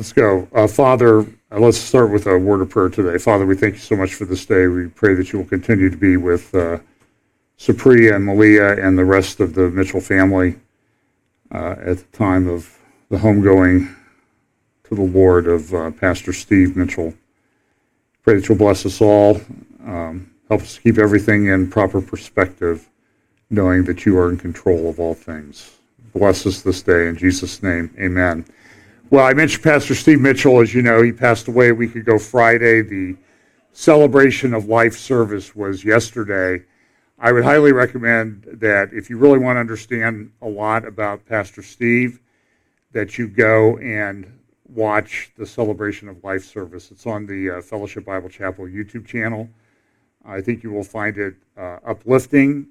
Let's go. Uh, Father, uh, let's start with a word of prayer today. Father, we thank you so much for this day. We pray that you will continue to be with uh, and Malia and the rest of the Mitchell family uh, at the time of the homegoing to the Lord of uh, Pastor Steve Mitchell. Pray that you'll bless us all. Um, help us keep everything in proper perspective, knowing that you are in control of all things. Bless us this day. In Jesus' name, amen. Well, I mentioned Pastor Steve Mitchell. As you know, he passed away a week ago Friday. The celebration of life service was yesterday. I would highly recommend that if you really want to understand a lot about Pastor Steve, that you go and watch the celebration of life service. It's on the uh, Fellowship Bible Chapel YouTube channel. I think you will find it uh, uplifting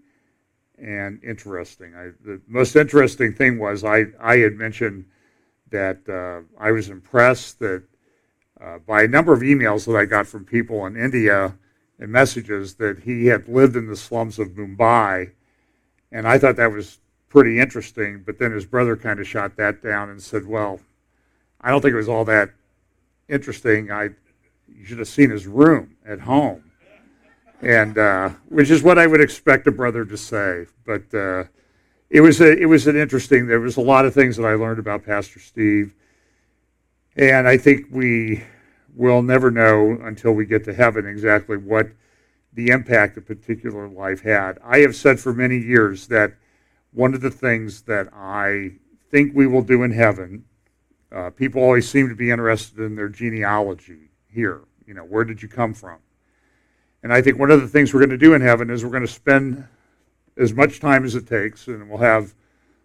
and interesting. I, the most interesting thing was I, I had mentioned that uh, I was impressed that uh, by a number of emails that I got from people in India and messages that he had lived in the slums of Mumbai, and I thought that was pretty interesting. But then his brother kind of shot that down and said, "Well, I don't think it was all that interesting. I you should have seen his room at home." And uh, which is what I would expect a brother to say, but uh, it was a, it was an interesting. There was a lot of things that I learned about Pastor Steve, and I think we will never know until we get to heaven exactly what the impact a particular life had. I have said for many years that one of the things that I think we will do in heaven, uh, people always seem to be interested in their genealogy here. You know, where did you come from? And I think one of the things we're going to do in heaven is we're going to spend as much time as it takes, and we'll have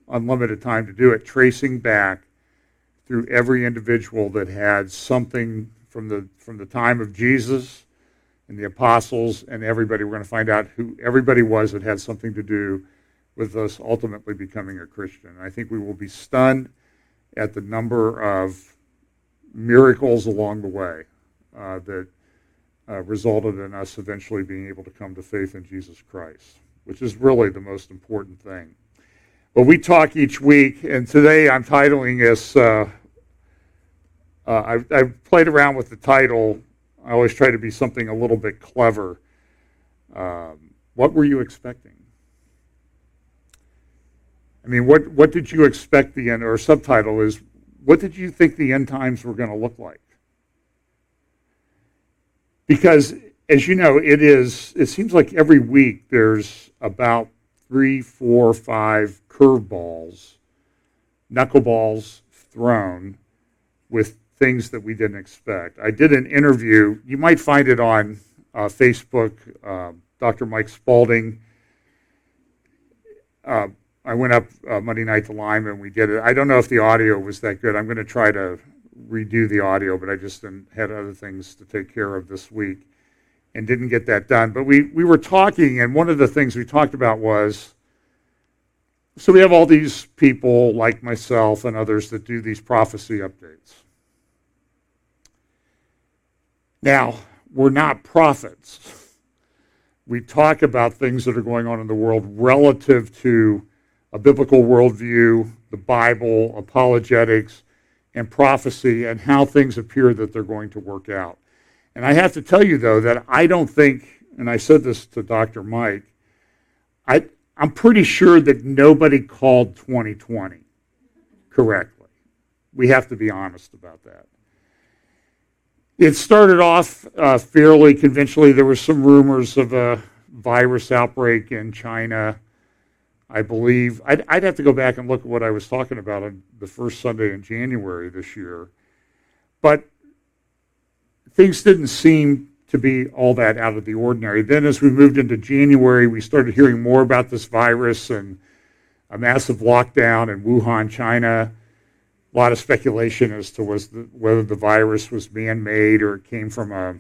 unlimited time to do it, tracing back through every individual that had something from the from the time of Jesus and the apostles and everybody. We're going to find out who everybody was that had something to do with us ultimately becoming a Christian. I think we will be stunned at the number of miracles along the way uh, that uh, resulted in us eventually being able to come to faith in Jesus Christ which is really the most important thing. But we talk each week, and today I'm titling this. Uh, uh, I've, I've, played around with the title. I always try to be something a little bit clever. Um, what were you expecting? I mean, what, what did you expect the end, or subtitle is, what did you think the end times were going to look like? Because as you know, it is. It seems like every week there's about three, four, five curveballs, knuckleballs thrown with things that we didn't expect. I did an interview. You might find it on uh, Facebook. Uh, Dr. Mike Spalding. Uh, I went up uh, Monday night to Lima and we did it. I don't know if the audio was that good. I'm going to try to redo the audio, but I just had other things to take care of this week and didn't get that done. But we, we were talking, and one of the things we talked about was so we have all these people like myself and others that do these prophecy updates. Now, we're not prophets. We talk about things that are going on in the world relative to a biblical worldview, the Bible, apologetics, and prophecy, and how things appear that they're going to work out. And I have to tell you, though, that I don't think, and I said this to Dr. Mike, I, I'm pretty sure that nobody called 2020 correctly. We have to be honest about that. It started off uh, fairly conventionally. There were some rumors of a virus outbreak in China. I believe I'd, I'd, have to go back and look at what I was talking about on the first Sunday in January this year. But things didn't seem to be all that out of the ordinary. Then, as we moved into January, we started hearing more about this virus and a massive lockdown in Wuhan, China. A lot of speculation as to was the, whether the virus was man-made or it came from a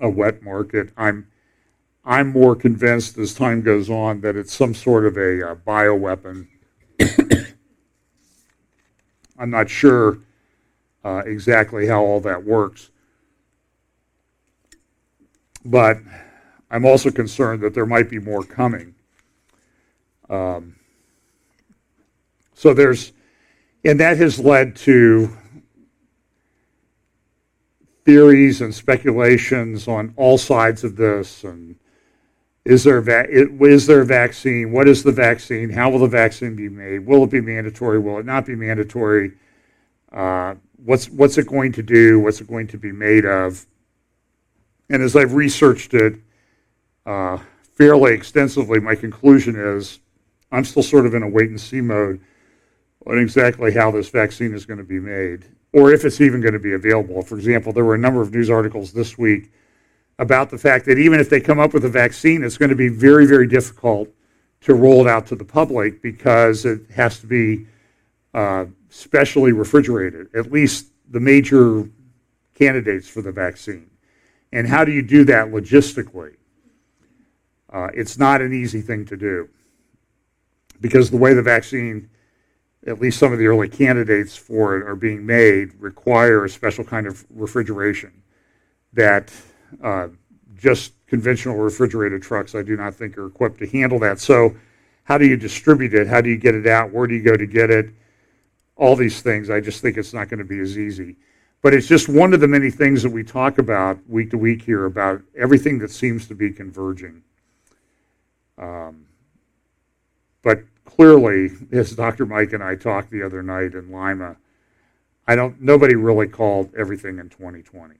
a wet market. I'm I'm more convinced as time goes on that it's some sort of a, a bioweapon. I'm not sure uh, exactly how all that works. But I'm also concerned that there might be more coming. Um, so there's, and that has led to theories and speculations on all sides of this and is there, va- is there a vaccine? What is the vaccine? How will the vaccine be made? Will it be mandatory? Will it not be mandatory? Uh, what's, what's it going to do? What's it going to be made of? And as I've researched it uh, fairly extensively, my conclusion is I'm still sort of in a wait and see mode on exactly how this vaccine is going to be made or if it's even going to be available. For example, there were a number of news articles this week about the fact that even if they come up with a vaccine, it's going to be very, very difficult to roll it out to the public because it has to be uh, specially refrigerated, at least the major candidates for the vaccine. And how do you do that logistically? Uh, it's not an easy thing to do because the way the vaccine, at least some of the early candidates for it, are being made require a special kind of refrigeration that uh, just conventional refrigerated trucks, I do not think are equipped to handle that. So, how do you distribute it? How do you get it out? Where do you go to get it? All these things, I just think it's not going to be as easy. But it's just one of the many things that we talk about week to week here about everything that seems to be converging. Um, but clearly, as Dr. Mike and I talked the other night in Lima, I don't. Nobody really called everything in 2020.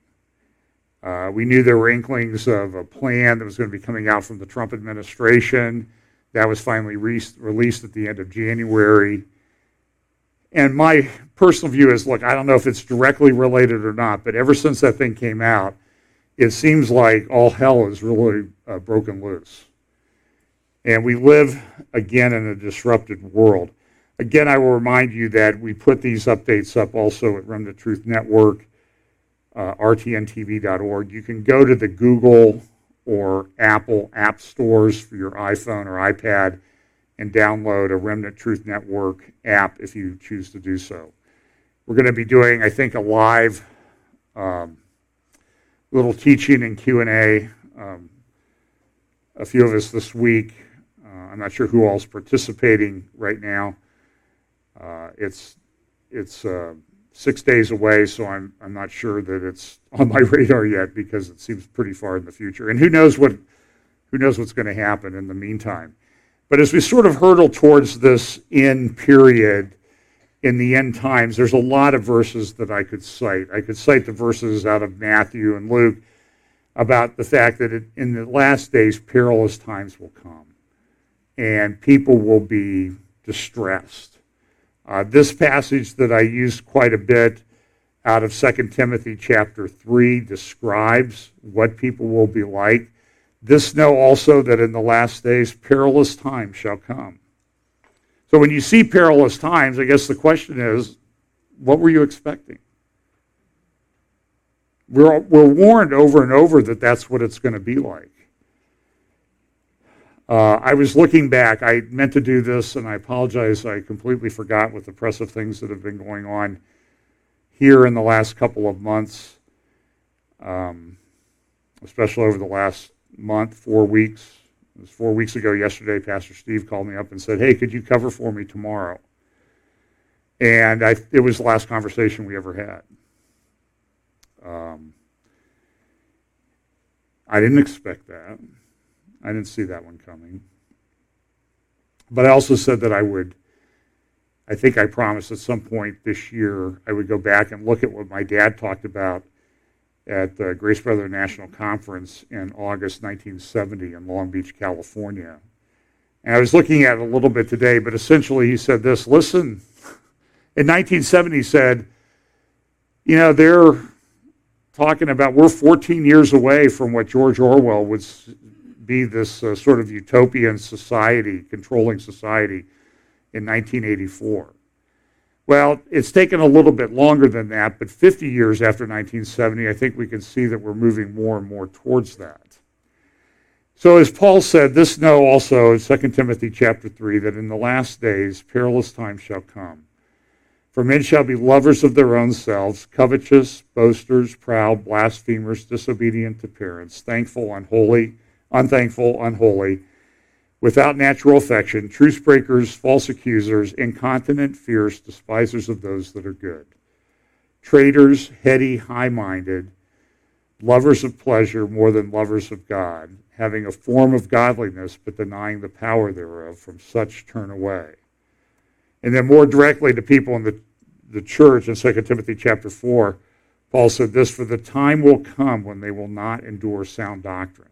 Uh, we knew there were inklings of a plan that was going to be coming out from the Trump administration. That was finally re- released at the end of January. And my personal view is look, I don't know if it's directly related or not, but ever since that thing came out, it seems like all hell is really uh, broken loose. And we live again in a disrupted world. Again, I will remind you that we put these updates up also at Remnant Truth Network uh, rtntv.org. You can go to the Google or Apple app stores for your iPhone or iPad and download a Remnant Truth Network app if you choose to do so. We're going to be doing, I think, a live um, little teaching and Q&A. Um, a few of us this week. Uh, I'm not sure who all's participating right now. Uh, it's it's uh, six days away, so I'm I'm not sure that it's on my radar yet because it seems pretty far in the future. And who knows what who knows what's going to happen in the meantime. But as we sort of hurtle towards this end period in the end times, there's a lot of verses that I could cite. I could cite the verses out of Matthew and Luke about the fact that it, in the last days, perilous times will come, and people will be distressed uh, this passage that I used quite a bit out of 2 Timothy chapter 3 describes what people will be like. This know also that in the last days perilous times shall come. So when you see perilous times, I guess the question is, what were you expecting? We're, we're warned over and over that that's what it's going to be like. Uh, I was looking back. I meant to do this, and I apologize. I completely forgot with the press of things that have been going on here in the last couple of months, um, especially over the last month, four weeks. It was four weeks ago yesterday. Pastor Steve called me up and said, "Hey, could you cover for me tomorrow?" And I, it was the last conversation we ever had. Um, I didn't expect that. I didn't see that one coming. But I also said that I would, I think I promised at some point this year I would go back and look at what my dad talked about at the Grace Brethren National Conference in August 1970 in Long Beach, California. And I was looking at it a little bit today, but essentially he said this listen, in 1970 he said, you know, they're talking about we're 14 years away from what George Orwell would be this uh, sort of utopian society, controlling society in 1984. Well, it's taken a little bit longer than that, but 50 years after 1970, I think we can see that we're moving more and more towards that. So as Paul said, this know also in 2 Timothy chapter 3 that in the last days perilous times shall come. For men shall be lovers of their own selves, covetous, boasters, proud, blasphemers, disobedient to parents, thankful, unholy, unthankful, unholy, without natural affection, truce breakers, false accusers, incontinent, fierce, despisers of those that are good, traitors, heady, high minded, lovers of pleasure more than lovers of God, having a form of godliness but denying the power thereof. From such turn away. And then more directly to people in the, the church in 2 Timothy chapter 4, Paul said this, For the time will come when they will not endure sound doctrine,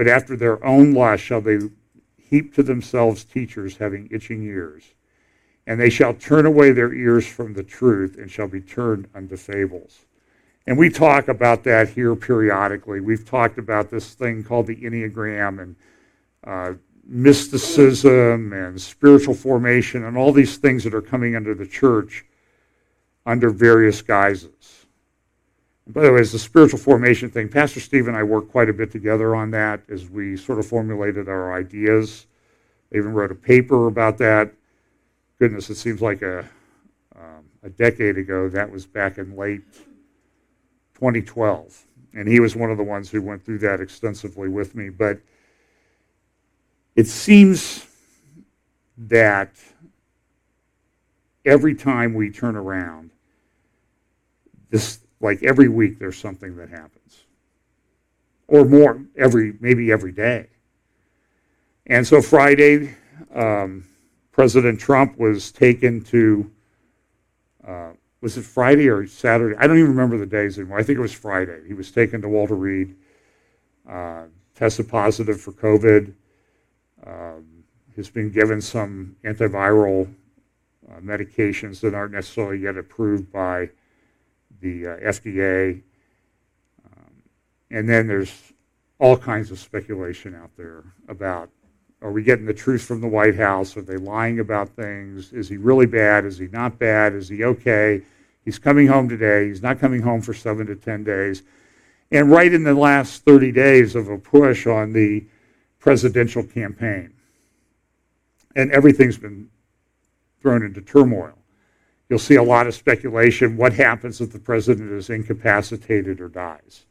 but after their own lust shall they heap to themselves teachers having itching ears. And they shall turn away their ears from the truth and shall be turned unto fables. And we talk about that here periodically. We've talked about this thing called the Enneagram and uh, mysticism and spiritual formation and all these things that are coming under the church under various guises. By the way, as the spiritual formation thing, Pastor Steve and I worked quite a bit together on that as we sort of formulated our ideas. I even wrote a paper about that. Goodness, it seems like a, um, a decade ago. That was back in late 2012. And he was one of the ones who went through that extensively with me. But it seems that every time we turn around, this like every week there's something that happens. Or more every maybe every day. And so Friday, um, President Trump was taken to uh, was it Friday or Saturday? I don't even remember the days anymore. I think it was Friday. He was taken to Walter Reed, uh, tested positive for COVID. Um, has been given some antiviral uh, medications that aren't necessarily yet approved by the uh, FDA. Um, and then there's all kinds of speculation out there about are we getting the truth from the White House? Are they lying about things? Is he really bad? Is he not bad? Is he okay? He's coming home today. He's not coming home for seven to 10 days. And right in the last 30 days of a push on the presidential campaign. And everything's been thrown into turmoil. You'll see a lot of speculation. What happens if the president is incapacitated or dies?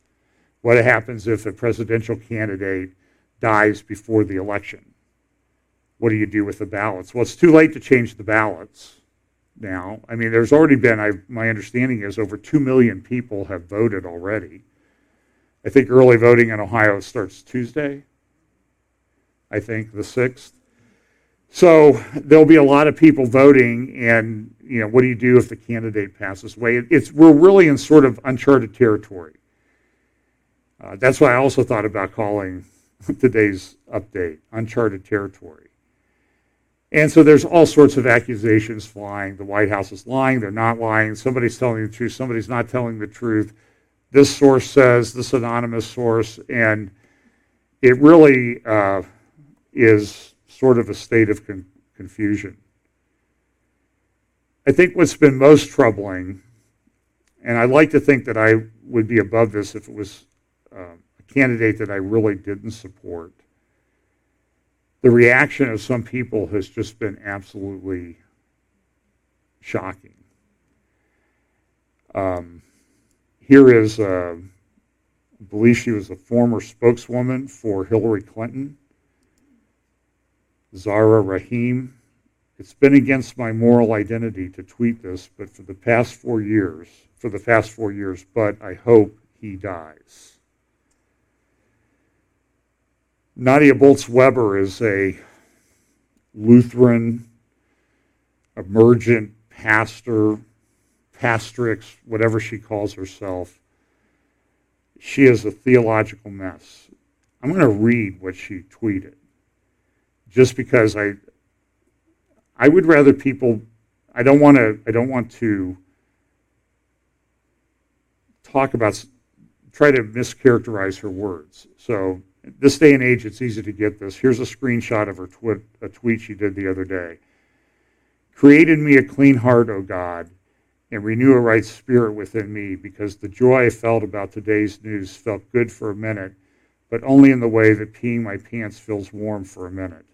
What happens if a presidential candidate dies before the election? What do you do with the ballots? Well, it's too late to change the ballots now. I mean, there's already been, I, my understanding is, over 2 million people have voted already. I think early voting in Ohio starts Tuesday, I think, the 6th. So there'll be a lot of people voting, and you know, what do you do if the candidate passes away? It's we're really in sort of uncharted territory. Uh, that's why I also thought about calling today's update uncharted territory. And so there's all sorts of accusations flying. The White House is lying. They're not lying. Somebody's telling the truth. Somebody's not telling the truth. This source says, this anonymous source. And it really uh, is sort of a state of con- confusion. I think what's been most troubling, and I'd like to think that I would be above this if it was uh, a candidate that I really didn't support the reaction of some people has just been absolutely shocking. Um, here is, uh, I believe she was a former spokeswoman for Hillary Clinton, Zara Rahim. It's been against my moral identity to tweet this, but for the past four years, for the past four years, but I hope he dies. Nadia Bolz-Weber is a Lutheran, emergent pastor, pastrix, whatever she calls herself. She is a theological mess. I'm going to read what she tweeted just because I I would rather people I don't want to I don't want to talk about try to mischaracterize her words. So this day and age, it's easy to get this. Here's a screenshot of her twi- a tweet she did the other day. Create in me a clean heart, O God, and renew a right spirit within me, because the joy I felt about today's news felt good for a minute, but only in the way that peeing my pants feels warm for a minute.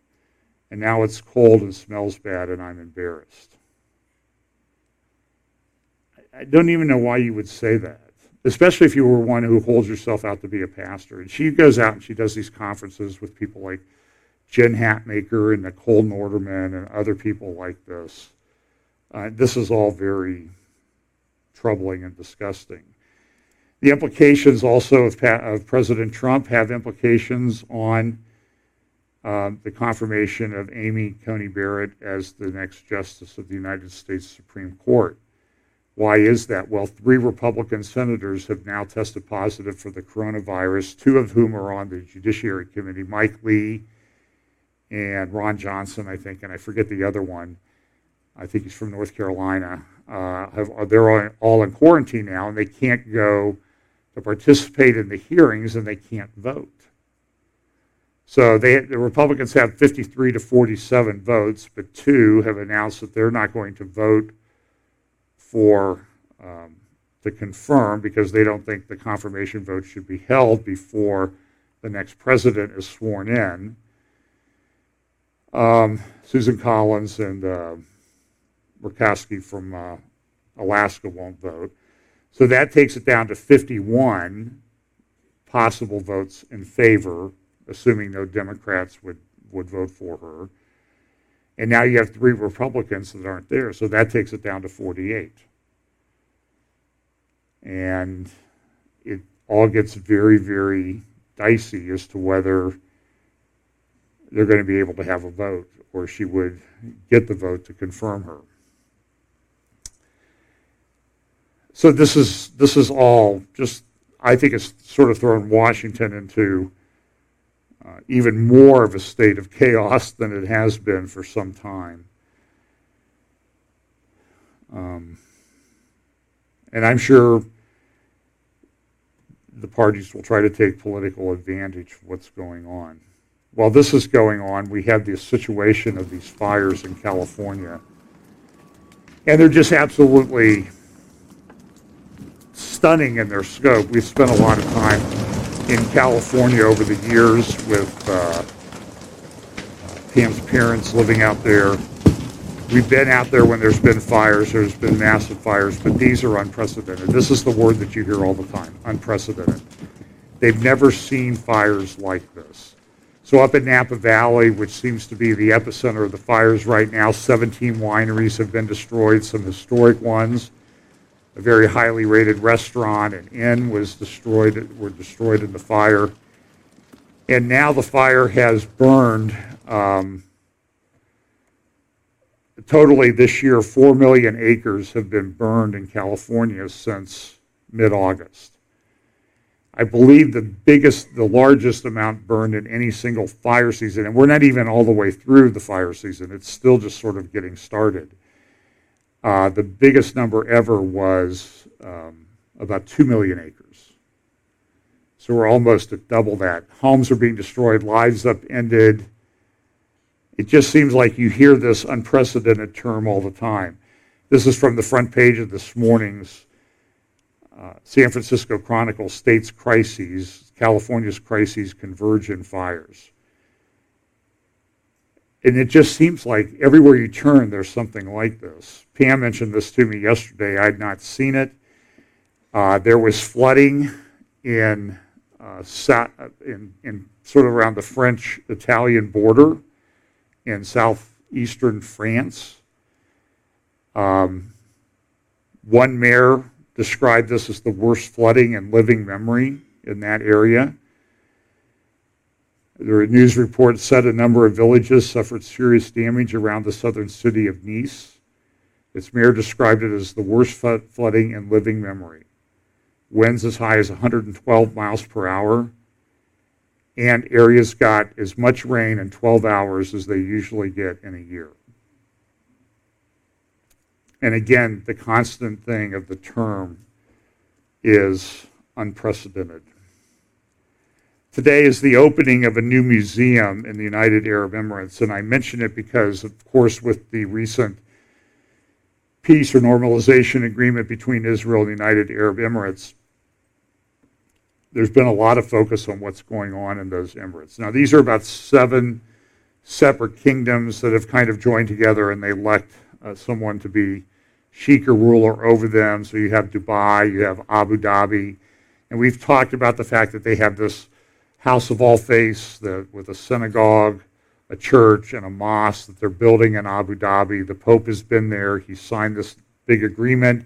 And now it's cold and smells bad, and I'm embarrassed. I don't even know why you would say that especially if you were one who holds yourself out to be a pastor. And she goes out and she does these conferences with people like Jen Hatmaker and Nicole Nordeman and other people like this. Uh, this is all very troubling and disgusting. The implications also of, of President Trump have implications on uh, the confirmation of Amy Coney Barrett as the next Justice of the United States Supreme Court. Why is that? Well, three Republican senators have now tested positive for the coronavirus, two of whom are on the Judiciary Committee Mike Lee and Ron Johnson, I think, and I forget the other one. I think he's from North Carolina. Uh, have, they're all, all in quarantine now, and they can't go to participate in the hearings, and they can't vote. So they, the Republicans have 53 to 47 votes, but two have announced that they're not going to vote for um, to confirm because they don't think the confirmation vote should be held before the next president is sworn in. Um, Susan Collins and uh, Murkowski from uh, Alaska won't vote. So that takes it down to 51 possible votes in favor, assuming no Democrats would, would vote for her. And now you have three Republicans that aren't there, so that takes it down to 48. And it all gets very, very dicey as to whether they're going to be able to have a vote or she would get the vote to confirm her. So this is this is all just I think it's sort of thrown Washington into uh, even more of a state of chaos than it has been for some time. Um, and I'm sure the parties will try to take political advantage of what's going on. While this is going on, we have the situation of these fires in California. And they're just absolutely stunning in their scope. We've spent a lot of time in California over the years with uh, Pam's parents living out there. We've been out there when there's been fires, there's been massive fires, but these are unprecedented. This is the word that you hear all the time unprecedented. They've never seen fires like this. So, up in Napa Valley, which seems to be the epicenter of the fires right now, 17 wineries have been destroyed, some historic ones a very highly rated restaurant and inn was destroyed were destroyed in the fire. And now the fire has burned um, totally this year 4 million acres have been burned in california since mid-august. I believe the biggest the largest amount burned in any single fire season and we're not even all the way through the fire season it's still just sort of getting started uh, the biggest number ever was um, about 2 million acres. So we're almost at double that. Homes are being destroyed, lives upended. It just seems like you hear this unprecedented term all the time. This is from the front page of this morning's uh, San Francisco Chronicle states crises, California's crises converge in fires. And it just seems like everywhere you turn, there's something like this. Pam mentioned this to me yesterday. I had not seen it. Uh, there was flooding in, uh, in, in sort of around the French-Italian border in southeastern France. Um, one mayor described this as the worst flooding in living memory in that area. The news report said a number of villages suffered serious damage around the southern city of Nice. Its mayor described it as the worst flooding in living memory. Winds as high as 112 miles per hour, and areas got as much rain in 12 hours as they usually get in a year. And again, the constant thing of the term is unprecedented. Today is the opening of a new museum in the United Arab Emirates, and I mention it because, of course, with the recent peace or normalization agreement between Israel and the United Arab Emirates, there's been a lot of focus on what's going on in those emirates. Now, these are about seven separate kingdoms that have kind of joined together and they elect uh, someone to be sheikh or ruler over them. So you have Dubai, you have Abu Dhabi, and we've talked about the fact that they have this house of all faiths the, with a synagogue a church and a mosque that they're building in Abu Dhabi. The Pope has been there. He signed this big agreement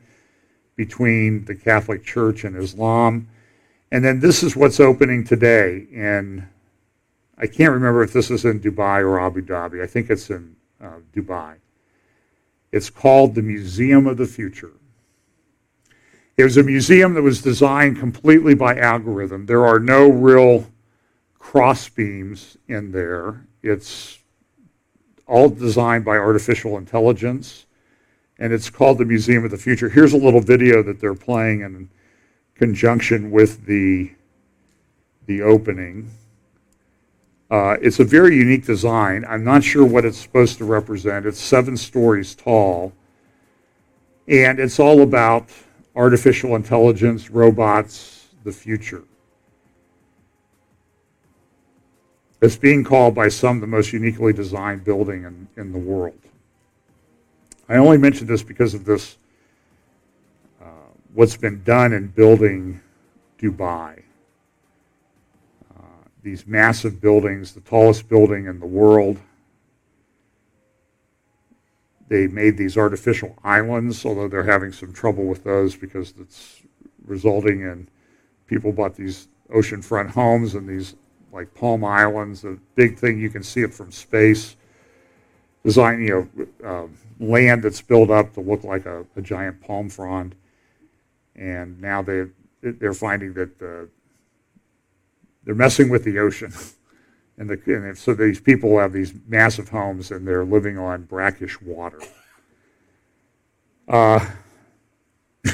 between the Catholic Church and Islam. And then this is what's opening today in, I can't remember if this is in Dubai or Abu Dhabi. I think it's in uh, Dubai. It's called the Museum of the Future. It was a museum that was designed completely by algorithm. There are no real cross beams in there. It's all designed by artificial intelligence, and it's called the Museum of the Future. Here's a little video that they're playing in conjunction with the the opening. Uh, it's a very unique design. I'm not sure what it's supposed to represent. It's seven stories tall, and it's all about artificial intelligence, robots, the future. It's being called by some the most uniquely designed building in, in the world. I only mention this because of this, uh, what's been done in building Dubai. Uh, these massive buildings, the tallest building in the world, they made these artificial islands, although they're having some trouble with those because it's resulting in people bought these oceanfront homes and these like Palm Islands, a big thing you can see it from space. Design, you know, uh, land that's built up to look like a, a, giant palm frond, and now they they're finding that uh, they're messing with the ocean. And, the, and so these people have these massive homes and they're living on brackish water. Uh,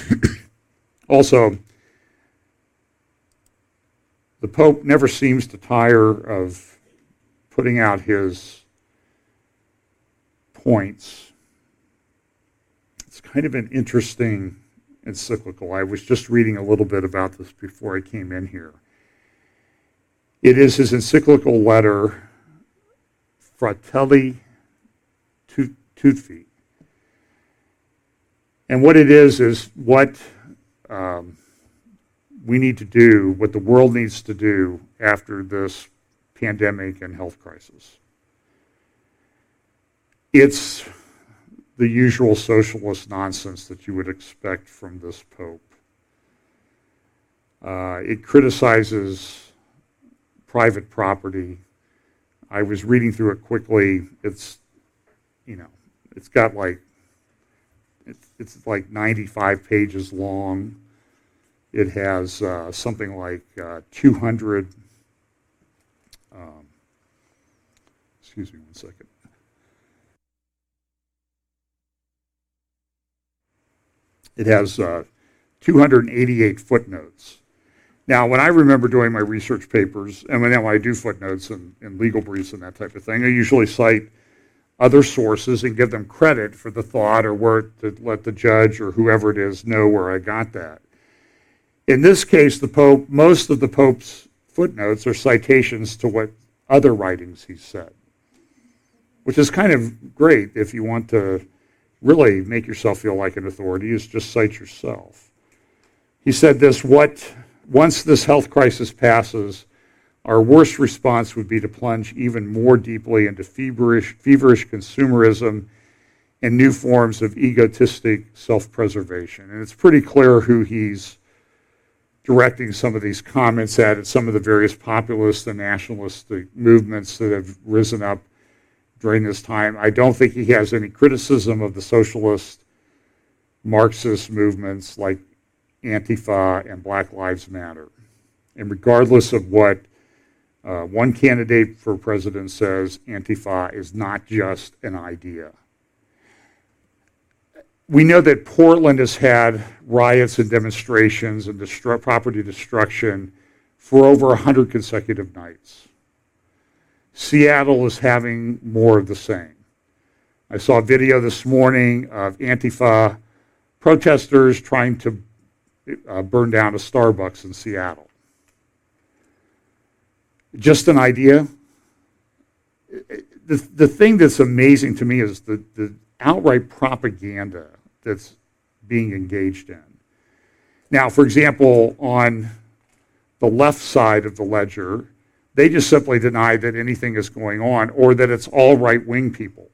also, the Pope never seems to tire of putting out his points. It's kind of an interesting encyclical. I was just reading a little bit about this before I came in here. It is his encyclical letter, Fratelli Tutti. And what it is, is what um, we need to do, what the world needs to do after this pandemic and health crisis. It's the usual socialist nonsense that you would expect from this Pope. Uh, it criticizes private property. I was reading through it quickly. It's, you know, it's got like, it's, it's like 95 pages long. It has uh, something like uh, 200, um, excuse me one second. It has uh, 288 footnotes. Now, when I remember doing my research papers, and when I do footnotes and, and legal briefs and that type of thing, I usually cite other sources and give them credit for the thought or where to let the judge or whoever it is know where I got that. In this case, the Pope, most of the Pope's footnotes are citations to what other writings he said, which is kind of great if you want to really make yourself feel like an authority, is just cite yourself. He said this, what once this health crisis passes, our worst response would be to plunge even more deeply into feverish, feverish consumerism and new forms of egotistic self preservation. And it's pretty clear who he's directing some of these comments at, some of the various populist and nationalistic movements that have risen up during this time. I don't think he has any criticism of the socialist Marxist movements like Antifa and Black Lives Matter. And regardless of what uh, one candidate for president says, Antifa is not just an idea. We know that Portland has had riots and demonstrations and destru- property destruction for over 100 consecutive nights. Seattle is having more of the same. I saw a video this morning of Antifa protesters trying to uh, burned down a Starbucks in Seattle. Just an idea. The, the thing that's amazing to me is the, the outright propaganda that's being engaged in. Now, for example, on the left side of the ledger, they just simply deny that anything is going on or that it's all right wing people.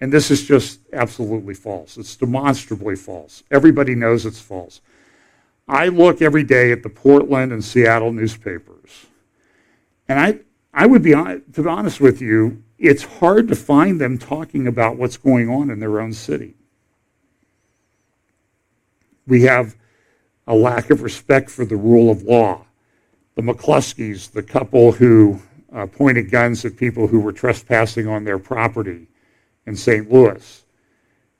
And this is just absolutely false. It's demonstrably false. Everybody knows it's false. I look every day at the Portland and Seattle newspapers, and I, I would be, to be honest with you, it's hard to find them talking about what's going on in their own city. We have a lack of respect for the rule of law. The McCloskeys, the couple who uh, pointed guns at people who were trespassing on their property in St. Louis.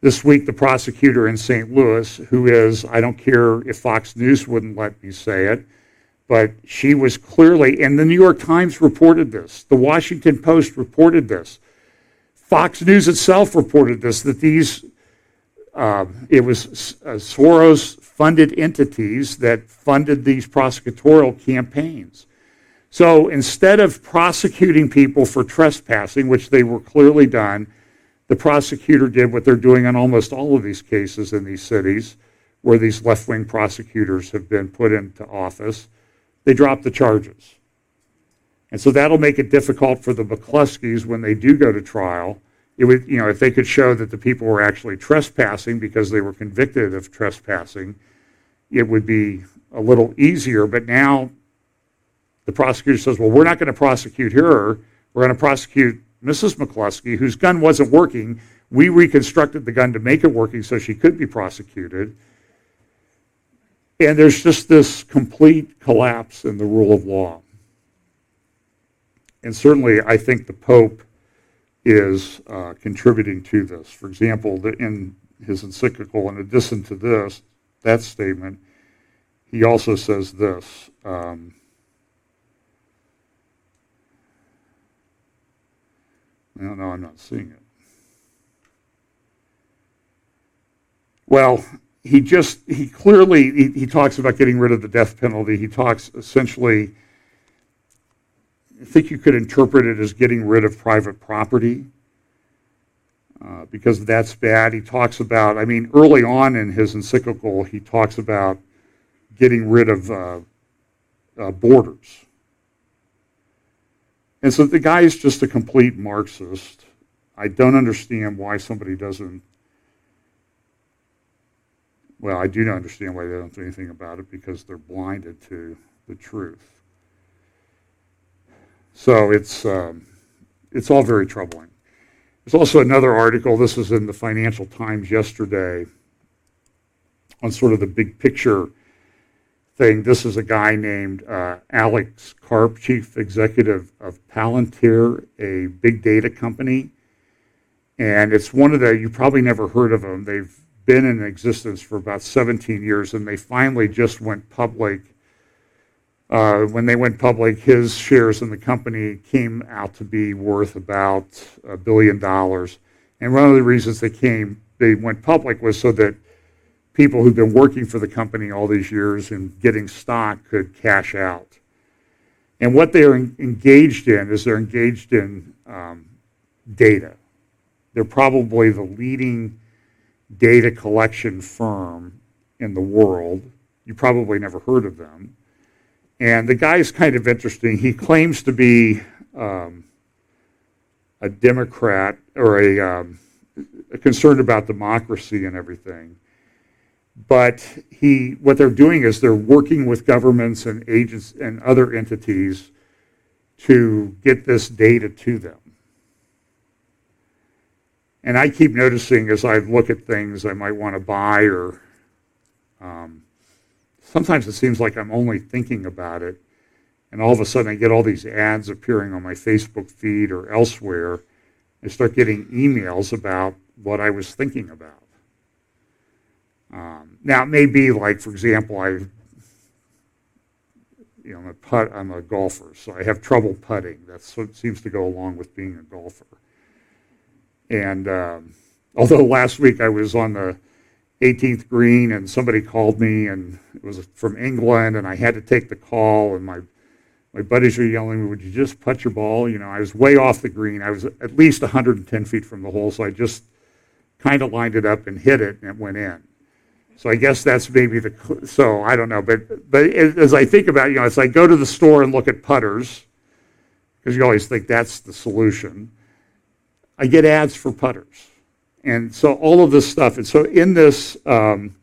This week, the prosecutor in St. Louis, who is, I don't care if Fox News wouldn't let me say it, but she was clearly, and the New York Times reported this, the Washington Post reported this, Fox News itself reported this, that these, uh, it was uh, Soros funded entities that funded these prosecutorial campaigns. So instead of prosecuting people for trespassing, which they were clearly done, the prosecutor did what they're doing in almost all of these cases in these cities where these left wing prosecutors have been put into office. They dropped the charges. And so that'll make it difficult for the McCloskeys when they do go to trial. It would, you know, if they could show that the people were actually trespassing because they were convicted of trespassing, it would be a little easier. But now the prosecutor says, well, we're not going to prosecute her. We're going to prosecute Mrs. McCloskey, whose gun wasn't working. We reconstructed the gun to make it working so she could be prosecuted. And there's just this complete collapse in the rule of law. And certainly, I think the Pope is uh, contributing to this. For example, the, in his encyclical, in addition to this, that statement, he also says this. Um, No, no, I'm not seeing it. Well, he just, he clearly, he, he talks about getting rid of the death penalty. He talks essentially, think you could interpret it as getting rid of private property. Uh, because that's bad. He talks about, I mean, early on in his encyclical, he talks about getting rid of uh, uh, borders. And so the guy is just a complete Marxist. I don't understand why somebody doesn't. Well, I do not understand why they don't do anything about it because they're blinded to the truth. So it's um, it's all very troubling. There's also another article. This was in the Financial Times yesterday on sort of the big picture thing. This is a guy named uh, Alex Karp, chief executive of Palantir, a big data company. And it's one of the, you probably never heard of them. They've been in existence for about 17 years, and they finally just went public. Uh, when they went public, his shares in the company came out to be worth about a billion dollars. And one of the reasons they came, they went public was so that people who've been working for the company all these years and getting stock could cash out. And what they're engaged in is they're engaged in um, data. They're probably the leading data collection firm in the world. You probably never heard of them. And the guy's kind of interesting. He claims to be um, a Democrat or a, um, concerned about democracy and everything but he, what they're doing is they're working with governments and agents and other entities to get this data to them. And I keep noticing as I look at things I might want to buy, or um, sometimes it seems like I'm only thinking about it, and all of a sudden I get all these ads appearing on my Facebook feed or elsewhere. I start getting emails about what I was thinking about. Um, now, it may be like, for example, I, you know, I'm a, putt, I'm a golfer, so I have trouble putting. What seems to go along with being a golfer. And um, although last week I was on the 18th green and somebody called me and it was from England and I had to take the call and my my buddies were yelling, "Would you just putt your ball?" You know, I was way off the green. I was at least 110 feet from the hole, so I just kind of lined it up and hit it, and it went in. So I guess that's maybe the so I don't know, but but as I think about it, you know, as I go to the store and look at putters, because you always think that's the solution. I get ads for putters, And so all of this stuff. And so in this, um,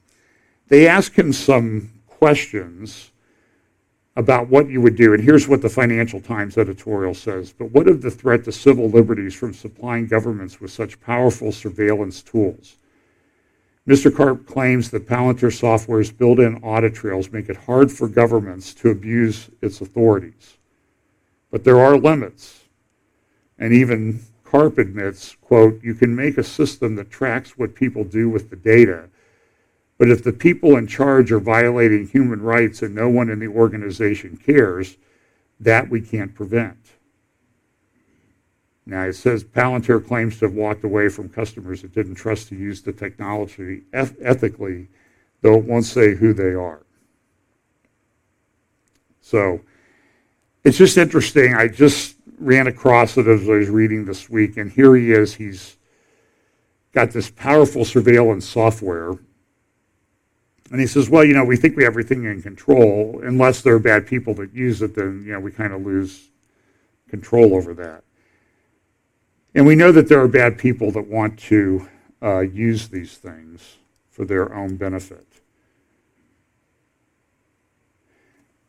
they ask him some questions about what you would do. And here's what the Financial Times editorial says. But what of the threat to civil liberties from supplying governments with such powerful surveillance tools? Mr. Karp claims that Palantir Software's built in audit trails make it hard for governments to abuse its authorities. But there are limits. And even Karp admits, quote, you can make a system that tracks what people do with the data, but if the people in charge are violating human rights and no one in the organization cares, that we can't prevent. Now, it says Palantir claims to have walked away from customers that didn't trust to use the technology eth- ethically, though it won't say who they are. So it's just interesting. I just ran across it as I was reading this week, and here he is. He's got this powerful surveillance software. And he says, well, you know, we think we have everything in control. Unless there are bad people that use it, then, you know, we kind of lose control over that. And we know that there are bad people that want to uh, use these things for their own benefit.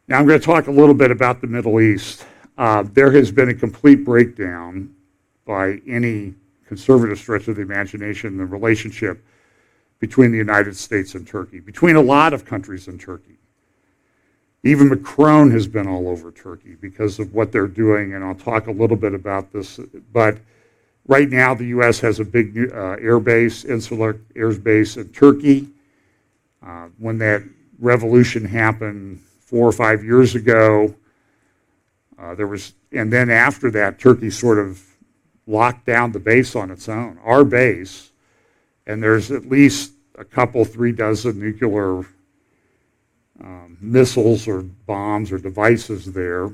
Now, I'm going to talk a little bit about the Middle East. Uh, there has been a complete breakdown by any conservative stretch of the imagination the relationship between the United States and Turkey, between a lot of countries and Turkey. Even Macron has been all over Turkey because of what they're doing, and I'll talk a little bit about this. But right now, the U.S. has a big uh, air base, Incirlik air base in Turkey. Uh, when that revolution happened four or five years ago, uh, there was, and then after that, Turkey sort of locked down the base on its own, our base, and there's at least a couple, three dozen nuclear um, missiles or bombs or devices there.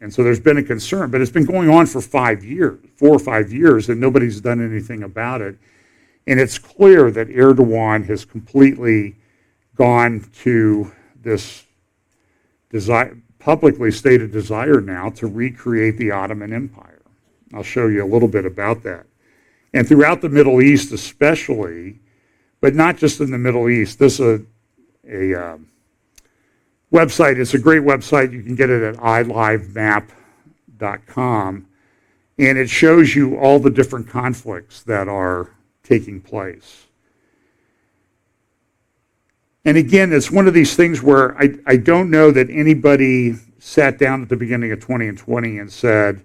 And so there's been a concern, but it's been going on for five years, four or five years, and nobody's done anything about it. And it's clear that Erdogan has completely gone to this desire, publicly stated desire now to recreate the Ottoman Empire. I'll show you a little bit about that. And throughout the Middle East, especially, but not just in the Middle East, this is a, a um, website. It's a great website. You can get it at ilivemap.com. And it shows you all the different conflicts that are taking place. And again, it's one of these things where I, I don't know that anybody sat down at the beginning of 2020 and said,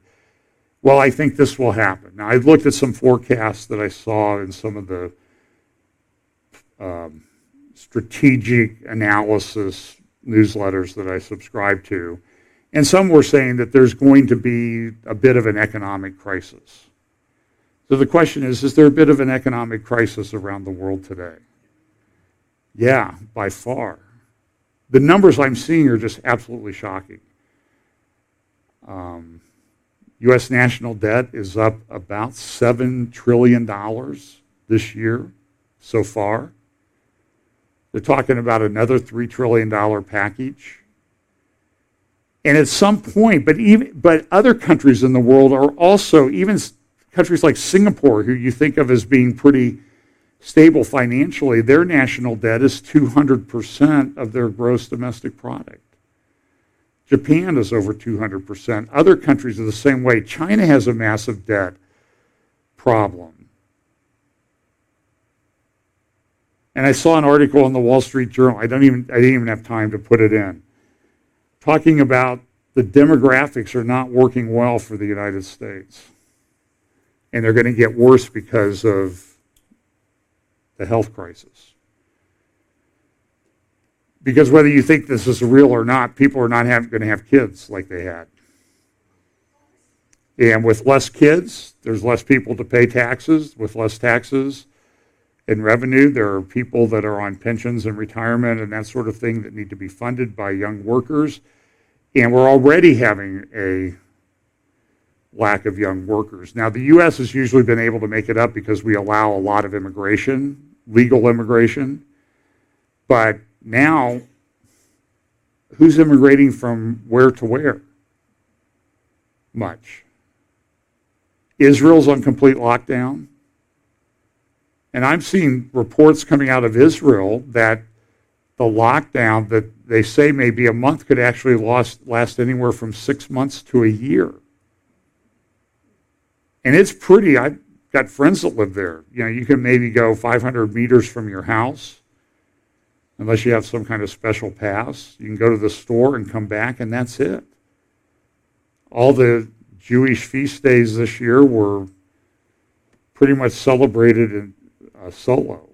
well, I think this will happen. Now, I looked at some forecasts that I saw in some of the um, strategic analysis newsletters that I subscribe to, and some were saying that there's going to be a bit of an economic crisis. So the question is is there a bit of an economic crisis around the world today? Yeah, by far. The numbers I'm seeing are just absolutely shocking. Um, U.S. national debt is up about $7 trillion this year so far. They're talking about another $3 trillion package. And at some point, but even but other countries in the world are also, even countries like Singapore, who you think of as being pretty stable financially, their national debt is 200% of their gross domestic product. Japan is over 200%. Other countries are the same way. China has a massive debt problem. And I saw an article in the Wall Street Journal. I don't even I didn't even have time to put it in. Talking about the demographics are not working well for the United States. And they're going to get worse because of the health crisis. Because whether you think this is real or not, people are not going to have kids like they had. And with less kids, there's less people to pay taxes. With less taxes and revenue, there are people that are on pensions and retirement and that sort of thing that need to be funded by young workers. And we're already having a lack of young workers. Now, the U.S. has usually been able to make it up because we allow a lot of immigration, legal immigration. But now, who's immigrating from where to where? Much. Israel's on complete lockdown. And I'm seeing reports coming out of Israel that the lockdown that they say may be a month could actually last, last anywhere from six months to a year. And it's pretty. I've got friends that live there. You know, you can maybe go 500 meters from your house, unless you have some kind of special pass. You can go to the store and come back, and that's it. All the Jewish feast days this year were pretty much celebrated in uh, solo.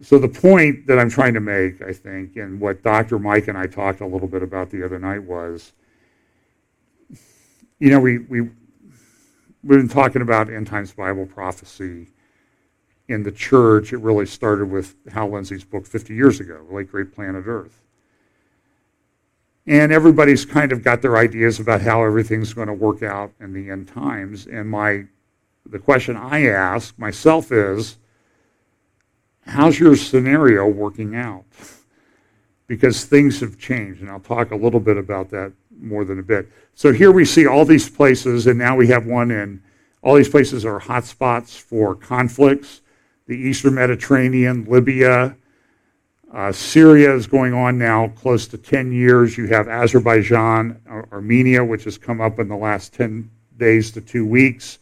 So the point that I'm trying to make, I think, and what Dr. Mike and I talked a little bit about the other night was, you know, we, we, we've been talking about end times Bible prophecy in the church. It really started with Hal Lindsey's book 50 years ago, Late Great Planet Earth. And everybody's kind of got their ideas about how everything's going to work out in the end times. And my the question I ask myself is, how's your scenario working out? Because things have changed, and I'll talk a little bit about that more than a bit. So here we see all these places, and now we have one in all these places are hotspots for conflicts. The Eastern Mediterranean, Libya, uh, Syria is going on now close to 10 years. You have Azerbaijan, Armenia, which has come up in the last 10 days to two weeks.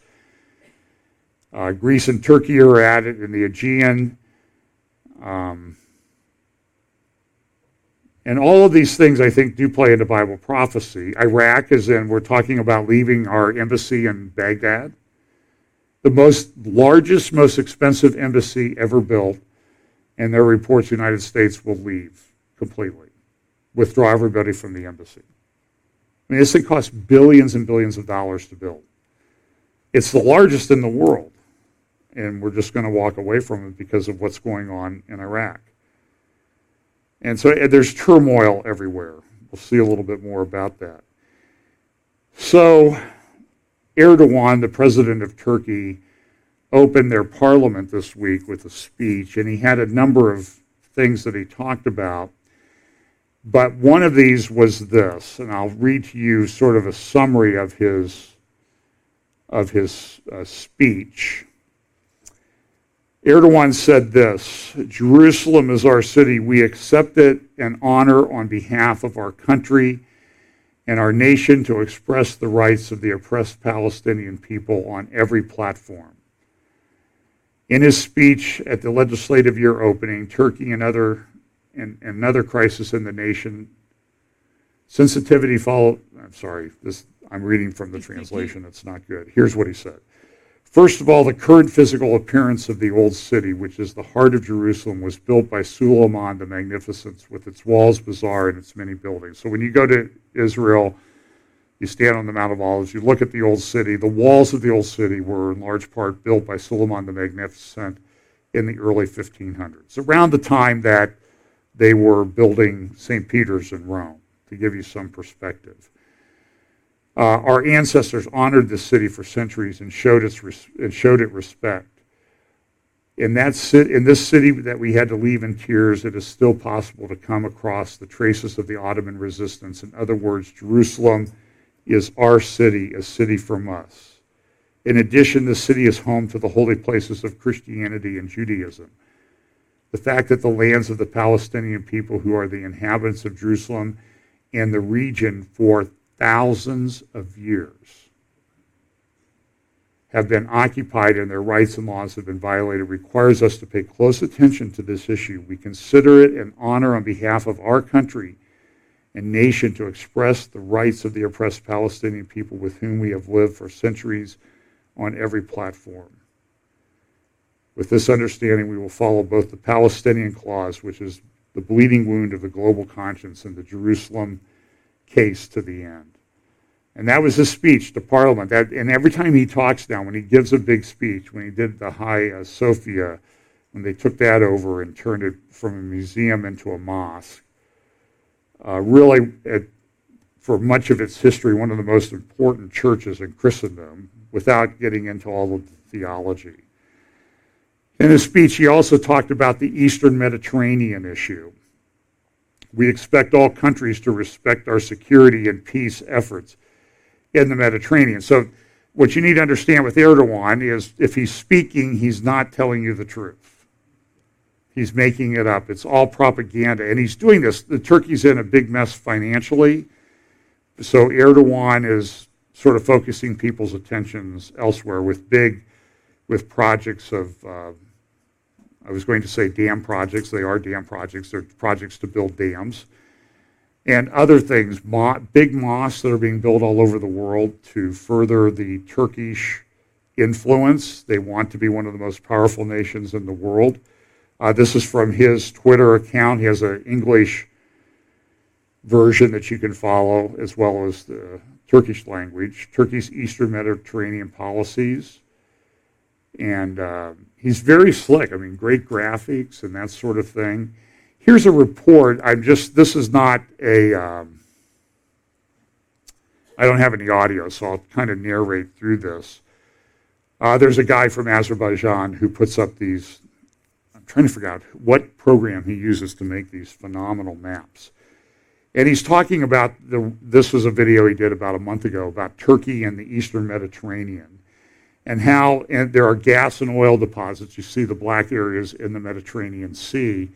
Uh, Greece and Turkey are at it in the Aegean. Um, and all of these things, I think, do play into Bible prophecy. Iraq is in, we're talking about leaving our embassy in Baghdad, the most largest, most expensive embassy ever built and their reports the United States will leave completely, withdraw everybody from the embassy. I mean, this thing costs billions and billions of dollars to build. It's the largest in the world, and we're just going to walk away from it because of what's going on in Iraq. And so there's turmoil everywhere. We'll see a little bit more about that. So, Erdogan, the president of Turkey, opened their parliament this week with a speech, and he had a number of things that he talked about. But one of these was this, and I'll read to you sort of a summary of his of his uh, speech. Erdogan said this Jerusalem is our city. We accept it and honor on behalf of our country and our nation to express the rights of the oppressed Palestinian people on every platform. In his speech at the legislative year opening, Turkey and other and, and another crisis in the nation, sensitivity followed. I'm sorry, this I'm reading from the translation. It's not good. Here's what he said. First of all, the current physical appearance of the old city, which is the heart of Jerusalem, was built by Suleiman the Magnificent with its walls, bazaar, and its many buildings. So when you go to Israel, you stand on the Mount of Olives, you look at the old city. The walls of the old city were in large part built by Suleiman the Magnificent in the early 1500s, around the time that they were building St. Peter's in Rome, to give you some perspective. Uh, our ancestors honored this city for centuries and showed, its res- and showed it respect. In, that ci- in this city that we had to leave in tears, it is still possible to come across the traces of the Ottoman resistance. In other words, Jerusalem is our city, a city from us. In addition, the city is home to the holy places of Christianity and Judaism. The fact that the lands of the Palestinian people, who are the inhabitants of Jerusalem and the region for thousands of years, have been occupied and their rights and laws have been violated requires us to pay close attention to this issue. We consider it an honor on behalf of our country and nation to express the rights of the oppressed Palestinian people with whom we have lived for centuries on every platform. With this understanding, we will follow both the Palestinian clause, which is the bleeding wound of the global conscience, and the Jerusalem case to the end. And that was his speech to Parliament. That, and every time he talks now, when he gives a big speech, when he did the Hagia Sophia, when they took that over and turned it from a museum into a mosque, uh, really, for much of its history, one of the most important churches in Christendom, without getting into all of the theology. In his speech, he also talked about the Eastern Mediterranean issue. We expect all countries to respect our security and peace efforts in the Mediterranean. So what you need to understand with Erdogan is if he's speaking, he's not telling you the truth. He's making it up. It's all propaganda. And he's doing this. The Turkey's in a big mess financially. So Erdogan is sort of focusing people's attentions elsewhere with big, with projects of, uh, I was going to say dam projects. They are dam projects. They're projects to build dams and other things, big mosques that are being built all over the world to further the Turkish influence. They want to be one of the most powerful nations in the world. Uh, this is from his Twitter account. He has an English version that you can follow, as well as the Turkish language, Turkey's Eastern Mediterranean policies. And uh, he's very slick. I mean, great graphics and that sort of thing. Here's a report. I'm just, this is not a. Um, I don't have any audio, so I'll kind of narrate through this. Uh, there's a guy from Azerbaijan who puts up these. I'm trying to figure out what program he uses to make these phenomenal maps. And he's talking about the. This was a video he did about a month ago about Turkey and the Eastern Mediterranean, and how and there are gas and oil deposits. You see the black areas in the Mediterranean Sea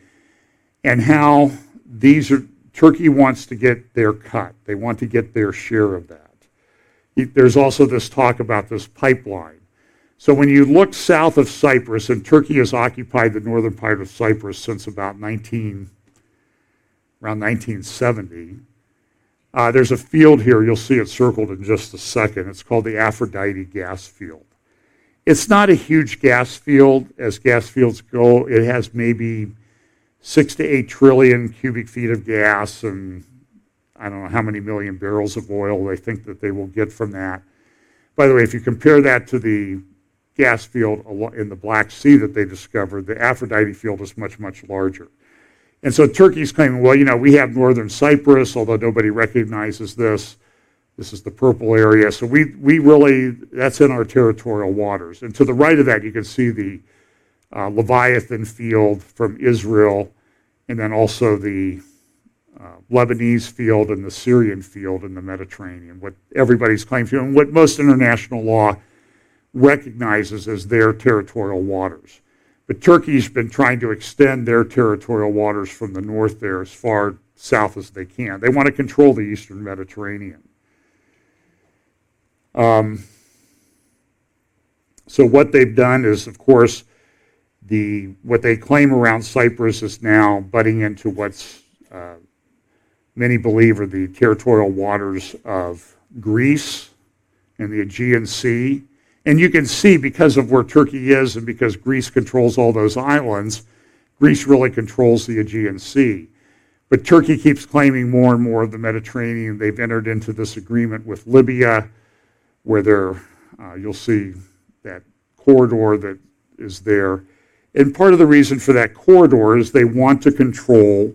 and how these are Turkey wants to get their cut. They want to get their share of that. There's also this talk about this pipeline. So when you look south of Cyprus, and Turkey has occupied the northern part of Cyprus since about 19, around 1970. Uh, there's a field here, you'll see it circled in just a second. It's called the Aphrodite gas field. It's not a huge gas field as gas fields go. It has maybe six to eight trillion cubic feet of gas and I don't know how many million barrels of oil they think that they will get from that. By the way, if you compare that to the gas field in the Black Sea that they discovered, the Aphrodite field is much, much larger. And so Turkey's claiming, well, you know, we have northern Cyprus, although nobody recognizes this. This is the purple area. So we, we really, that's in our territorial waters. And to the right of that, you can see the uh, Leviathan field from Israel, and then also the uh, Lebanese field and the Syrian field in the Mediterranean, what everybody's claiming to, and what most international law recognizes as their territorial waters. But Turkey's been trying to extend their territorial waters from the north there as far south as they can. They want to control the eastern Mediterranean. Um, so what they've done is, of course, the what they claim around Cyprus is now butting into what's uh, many believe are the territorial waters of Greece and the Aegean Sea. And you can see because of where Turkey is and because Greece controls all those islands, Greece really controls the Aegean Sea. But Turkey keeps claiming more and more of the Mediterranean. They've entered into this agreement with Libya, where they're, uh, you'll see that corridor that is there. And part of the reason for that corridor is they want to control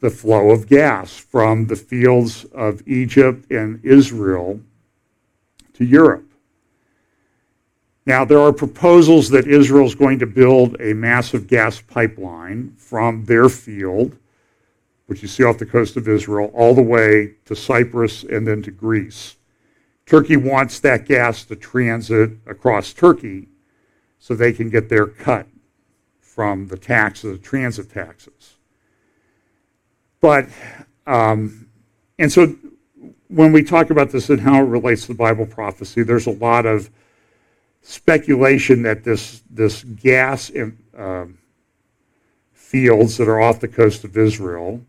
the flow of gas from the fields of Egypt and Israel to Europe. Now, there are proposals that Israel is going to build a massive gas pipeline from their field, which you see off the coast of Israel, all the way to Cyprus and then to Greece. Turkey wants that gas to transit across Turkey so they can get their cut from the taxes, the transit taxes. But, um, and so when we talk about this and how it relates to Bible prophecy, there's a lot of speculation that this, this gas in, uh, fields that are off the coast of Israel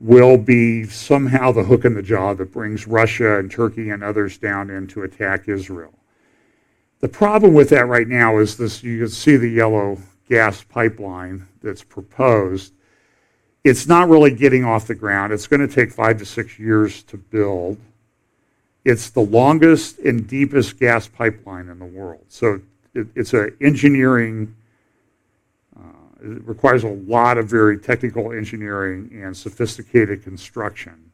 will be somehow the hook in the jaw that brings Russia and Turkey and others down in to attack Israel. The problem with that right now is this you can see the yellow gas pipeline that's proposed. It's not really getting off the ground. It's going to take five to six years to build. It's the longest and deepest gas pipeline in the world. So it, it's an engineering, it requires a lot of very technical engineering and sophisticated construction.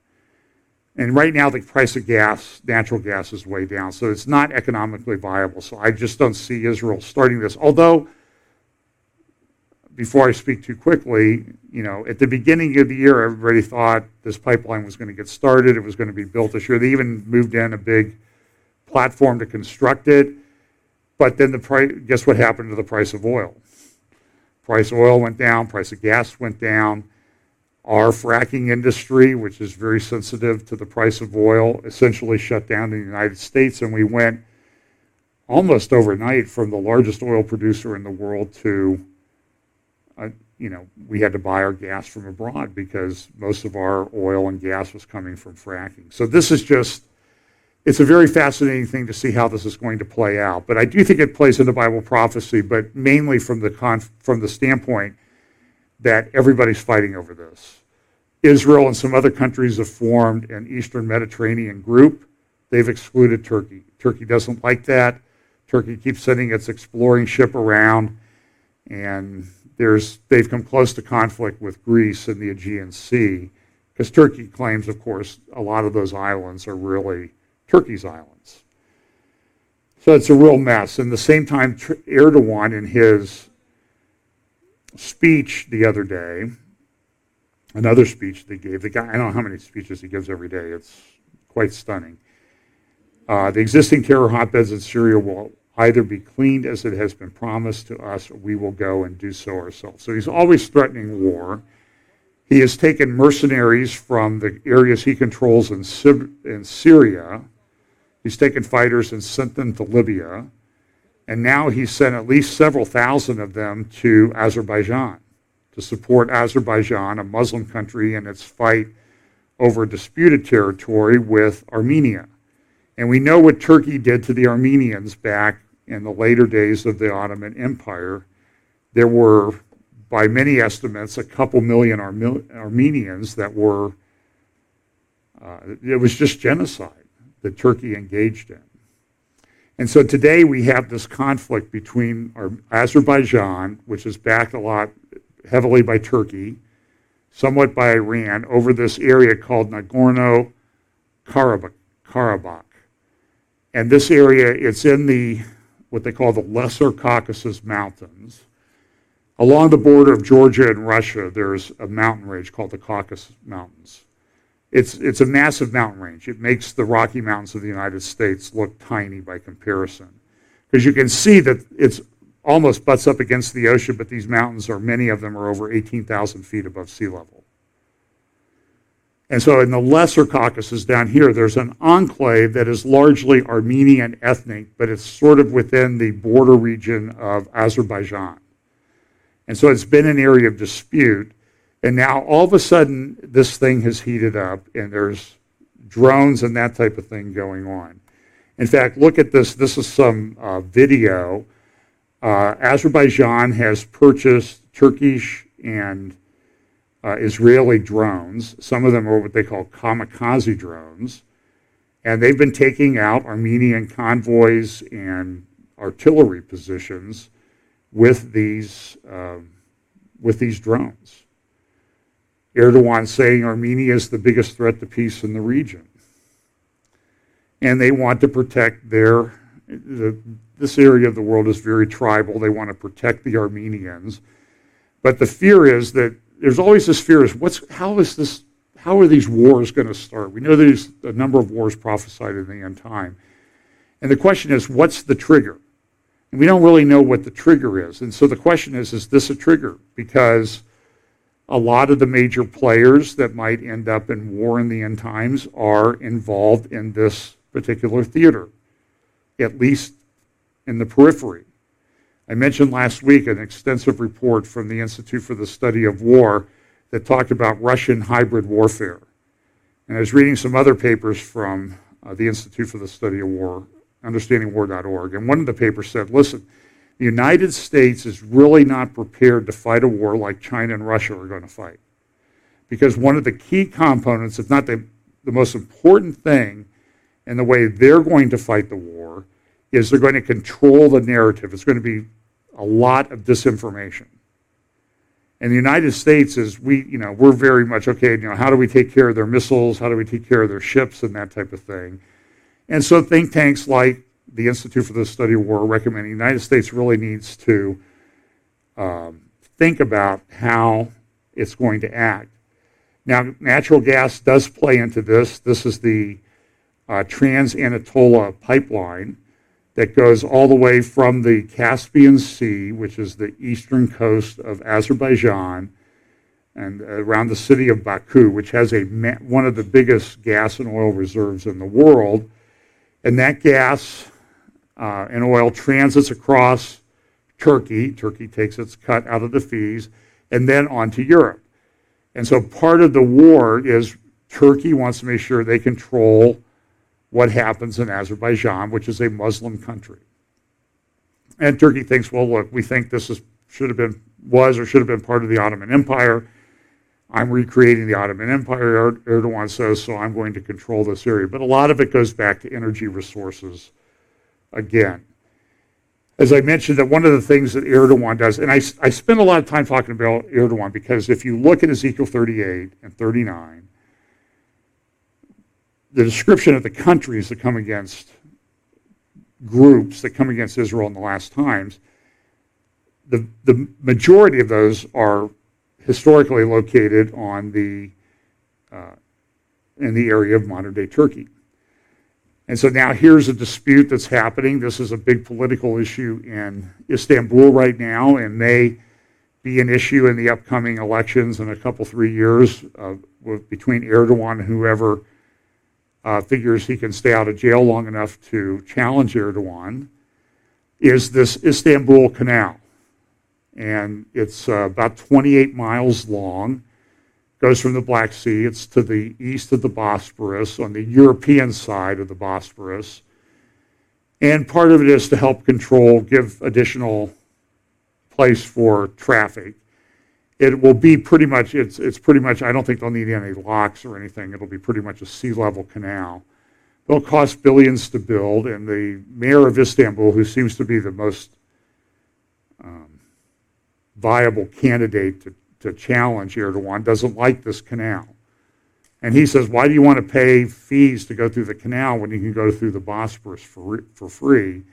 And right now, the price of gas, natural gas, is way down. So it's not economically viable. So I just don't see Israel starting this. Although, before I speak too quickly, you know, at the beginning of the year, everybody thought this pipeline was going to get started. It was going to be built this year. They even moved in a big platform to construct it. But then the price, guess what happened to the price of oil? Price of oil went down, price of gas went down. Our fracking industry, which is very sensitive to the price of oil, essentially shut down in the United States, and we went almost overnight from the largest oil producer in the world to, uh, you know, we had to buy our gas from abroad because most of our oil and gas was coming from fracking. So this is just it's a very fascinating thing to see how this is going to play out. But I do think it plays into Bible prophecy, but mainly from the conf- from the standpoint that everybody's fighting over this. Israel and some other countries have formed an Eastern Mediterranean group. They've excluded Turkey. Turkey doesn't like that. Turkey keeps sending its exploring ship around, and there's they've come close to conflict with Greece in the Aegean Sea because Turkey claims, of course, a lot of those islands are really Turkey's islands. So it's a real mess. And the same time, Erdogan, in his speech the other day, another speech they gave, the guy, I don't know how many speeches he gives every day, it's quite stunning. Uh, the existing terror hotbeds in Syria will either be cleaned as it has been promised to us, or we will go and do so ourselves. So he's always threatening war. He has taken mercenaries from the areas he controls in, in Syria He's taken fighters and sent them to Libya. And now he's sent at least several thousand of them to Azerbaijan to support Azerbaijan, a Muslim country, in its fight over disputed territory with Armenia. And we know what Turkey did to the Armenians back in the later days of the Ottoman Empire. There were, by many estimates, a couple million Armenians that were, uh, it was just genocide that Turkey engaged in. And so today we have this conflict between our, Azerbaijan, which is backed a lot heavily by Turkey, somewhat by Iran, over this area called Nagorno Karabakh. And this area, it's in the what they call the Lesser Caucasus Mountains. Along the border of Georgia and Russia, there's a mountain range called the Caucasus Mountains. It's, it's a massive mountain range. It makes the Rocky Mountains of the United States look tiny by comparison. Because you can see that it's almost butts up against the ocean, but these mountains are, many of them are over 18,000 feet above sea level. And so in the lesser Caucasus down here, there's an enclave that is largely Armenian ethnic, but it's sort of within the border region of Azerbaijan. And so it's been an area of dispute. And now all of a sudden, this thing has heated up, and there's drones and that type of thing going on. In fact, look at this. This is some uh, video. Uh, Azerbaijan has purchased Turkish and uh, Israeli drones. Some of them are what they call kamikaze drones. And they've been taking out Armenian convoys and artillery positions with these, um, with these drones. Erdogan saying Armenia is the biggest threat to peace in the region. And they want to protect their, the, this area of the world is very tribal. They want to protect the Armenians. But the fear is that there's always this fear is what's, how is this, how are these wars going to start? We know there's a number of wars prophesied in the end time. And the question is, what's the trigger? And we don't really know what the trigger is. And so the question is, is this a trigger? Because a lot of the major players that might end up in war in the end times are involved in this particular theater, at least in the periphery. I mentioned last week an extensive report from the Institute for the Study of War that talked about Russian hybrid warfare. And I was reading some other papers from uh, the Institute for the Study of War, understandingwar.org, and one of the papers said, listen, the United States is really not prepared to fight a war like China and Russia are going to fight. Because one of the key components, if not the, the most important thing in the way they're going to fight the war, is they're going to control the narrative. It's going to be a lot of disinformation. And the United States is we, you know, we're very much okay. You know, how do we take care of their missiles? How do we take care of their ships and that type of thing? And so think tanks like the Institute for the Study of War recommending the United States really needs to um, think about how it's going to act. Now, natural gas does play into this. This is the uh, Trans Anatolia pipeline that goes all the way from the Caspian Sea, which is the eastern coast of Azerbaijan, and around the city of Baku, which has a one of the biggest gas and oil reserves in the world. And that gas uh, and oil transits across Turkey. Turkey takes its cut out of the fees, and then onto Europe. And so part of the war is Turkey wants to make sure they control what happens in Azerbaijan, which is a Muslim country. And Turkey thinks, well, look, we think this is, should have been, was or should have been part of the Ottoman Empire. I'm recreating the Ottoman Empire, Erdogan says, so I'm going to control this area. But a lot of it goes back to energy resources again. As I mentioned, that one of the things that Erdogan does, and I, I spend a lot of time talking about Erdogan because if you look at Ezekiel 38 and 39, the description of the countries that come against groups that come against Israel in the last times, the, the majority of those are historically located on the uh, in the area of modern day Turkey. And so now here's a dispute that's happening. This is a big political issue in Istanbul right now and may be an issue in the upcoming elections in a couple, three years uh, with, between Erdogan and whoever uh, figures he can stay out of jail long enough to challenge Erdogan, is this Istanbul Canal. And it's uh, about 28 miles long, goes from the Black Sea. It's to the east of the Bosporus, on the European side of the Bosporus. And part of it is to help control, give additional place for traffic it will be pretty much it's it's pretty much I don't think they'll need any locks or anything. It'll be pretty much a sea level canal. It'll cost billions to build, and the mayor of Istanbul, who seems to be the most um, viable candidate to, to challenge Erdogan, doesn't like this canal. And he says, why do you want to pay fees to go through the canal when you can go through the Bosporus for, for free?